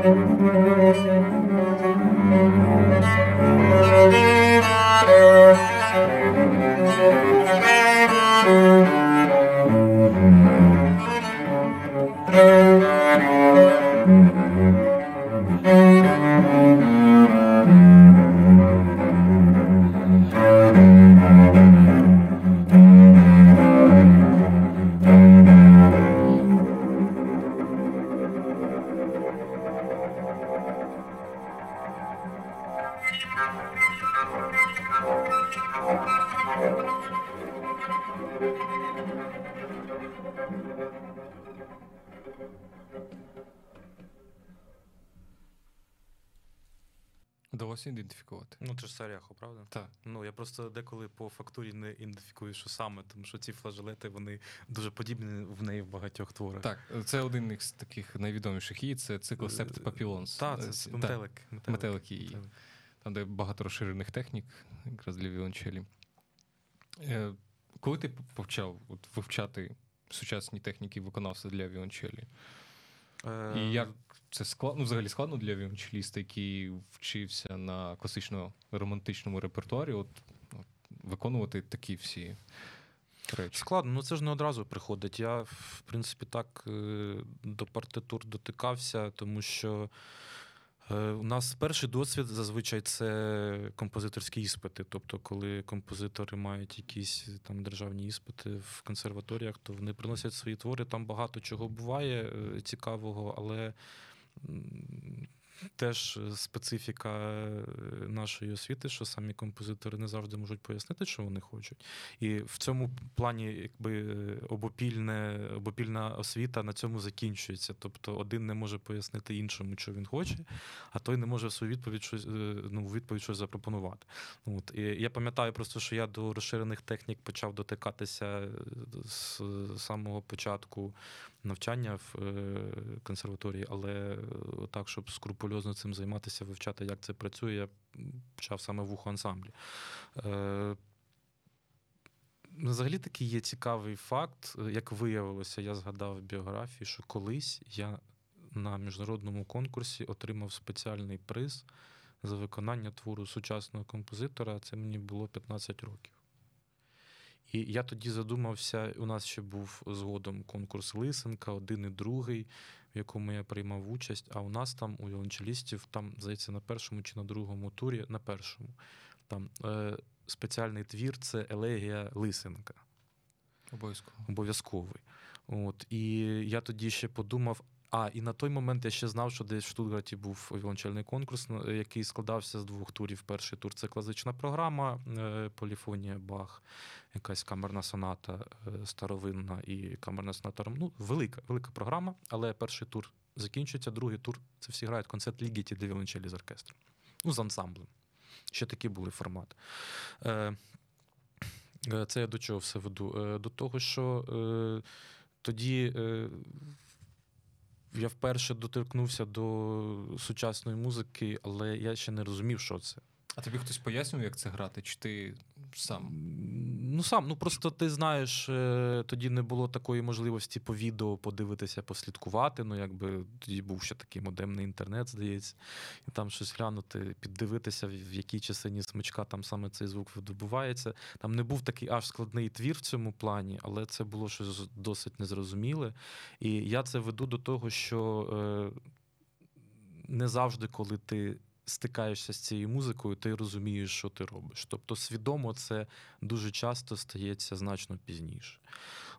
Gracias. Ідентифікувати. Ну, це ж Саряхо, правда? Так. Ну, я просто деколи по фактурі не ідентифікую, що саме, тому що ці флажолети вони дуже подібні в неї в багатьох творах. Так, це один із таких найвідоміших її, це цикл Септ Папілонс. Так, це, це метелик. Метелик, її. Там, де багато розширених технік, якраз для віолончелі. Е, коли ти почав от, вивчати сучасні техніки виконавства для віолончелі? Е... І як це складно, ну, взагалі складно для віолончеліста, який вчився на класично-романтичному репертуарі, от, от виконувати такі всі речі? Складно, ну це ж не одразу приходить. Я, в принципі, так е, до партитур дотикався, тому що. Е, у нас перший досвід зазвичай це композиторські іспити. Тобто, коли композитори мають якісь там державні іспити в консерваторіях, то вони приносять свої твори. Там багато чого буває е, цікавого, але теж специфіка е, нашої освіти, що самі композитори не завжди можуть пояснити, що вони хочуть. І в цьому плані, якби обопільне, обопільна освіта на цьому закінчується. Тобто один не може пояснити іншому, що він хоче, а той не може в свою відповідь щось е, ну, відповідь щось запропонувати. От. І Я пам'ятаю просто, що я до розширених технік почав дотикатися е, з самого початку навчання в консерваторії, але так, щоб скрупульозно цим займатися, вивчати, як це працює, я почав саме в ухо ансамблі. Е, взагалі такий є цікавий факт, як виявилося, я згадав в біографії, що колись я на міжнародному конкурсі отримав спеціальний приз за виконання твору сучасного композитора. Це мені було 15 років. І я тоді задумався, у нас ще був згодом конкурс Лисенка, один і другий, в якому я приймав участь. А у нас там, у віолончелістів, там, здається, на першому чи на другому турі, на першому, там е, спеціальний твір це елегія Лисенка. Обов'язково. Обов'язковий. От, І я тоді ще подумав, а, і на той момент я ще знав, що десь в Штутгарті був віолончельний конкурс, який складався з двох турів. Перший тур це класична програма, е, поліфонія Бах, якась камерна соната е, старовинна і камерна соната. Ну, велика, велика програма, але перший тур закінчується, другий тур це всі грають концерт Лігіті для віолончелі з оркестром. Ну, з ансамблем. Ще такі були формати. Е, це я до чого все веду? До того, що тоді я вперше доторкнувся до сучасної музики, але я ще не розумів, що це. А тобі хтось пояснював, як це грати? Чи ти сам? Ну сам. Ну просто ти знаєш, е, тоді не було такої можливості по відео подивитися, послідкувати. Ну, якби тоді був ще такий модемний інтернет, здається, і там щось глянути, піддивитися, в якій частині смичка там саме цей звук видобувається. Там не був такий аж складний твір в цьому плані, але це було щось досить незрозуміле. І я це веду до того, що е, не завжди, коли ти стикаєшся з цією музикою, ти розумієш, що ти робиш. Тобто, свідомо це дуже часто стається значно пізніше.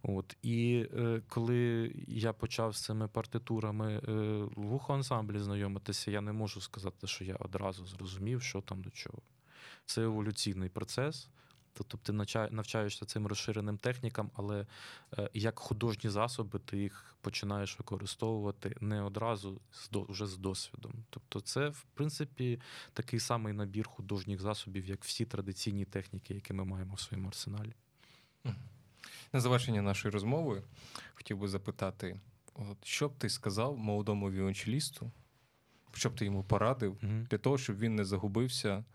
От І е, коли я почав з цими партитурами е, в ухоансамблі знайомитися, я не можу сказати, що я одразу зрозумів, що там до чого. Це еволюційний процес. Тобто ти навчаєшся цим розширеним технікам, але е, як художні засоби ти їх починаєш використовувати не одразу вже з досвідом. Тобто, це, в принципі, такий самий набір художніх засобів, як всі традиційні техніки, які ми маємо в своєму арсеналі. На завершення нашої розмови хотів би запитати, от, що б ти сказав молодому віончелісту, що б ти йому порадив для того, щоб він не загубився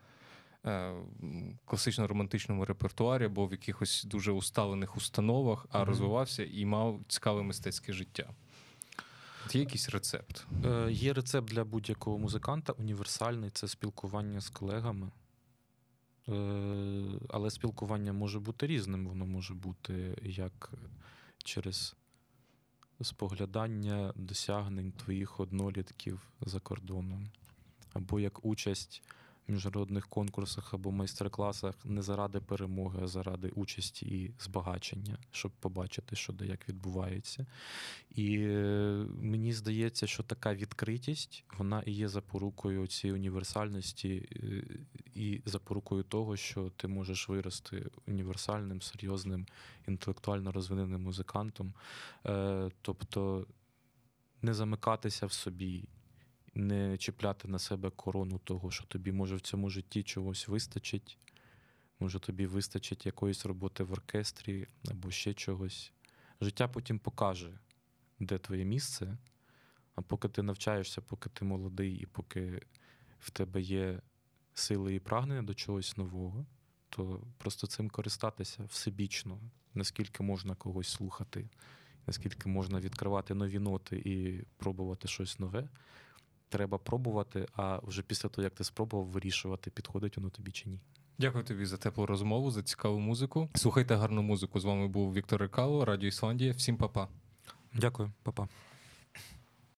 класично-романтичному репертуарі або в якихось дуже усталених установах, а розвивався і мав цікаве мистецьке життя. Є якийсь рецепт. Е, Є рецепт для будь-якого музиканта, універсальний це спілкування з колегами. Е, Але спілкування може бути різним. Воно може бути як через споглядання досягнень твоїх однолітків за кордоном, або як участь міжнародних конкурсах або майстер-класах не заради перемоги, а заради участі і збагачення, щоб побачити, що де як відбувається. І е, мені здається, що така відкритість вона і є запорукою цієї універсальності, е, і запорукою того, що ти можеш вирости універсальним, серйозним, інтелектуально розвиненим музикантом. Е, Тобто не замикатися в собі, не чіпляти на себе корону того, що тобі може в цьому житті чогось вистачить. Може, тобі вистачить якоїсь роботи в оркестрі або ще чогось. Життя потім покаже, де твоє місце. А поки ти навчаєшся, поки ти молодий, і поки в тебе є сили і прагнення до чогось нового, то просто цим користатися всебічно, наскільки можна когось слухати, наскільки можна відкривати нові ноти і пробувати щось нове. Треба пробувати, а вже після того, як ти спробував, вирішувати, підходить воно тобі чи ні. Дякую тобі за теплу розмову, за цікаву музику. Слухайте гарну музику. З вами був Віктор Рикало, Радіо Ісландія. Всім па-па. Дякую, па-па.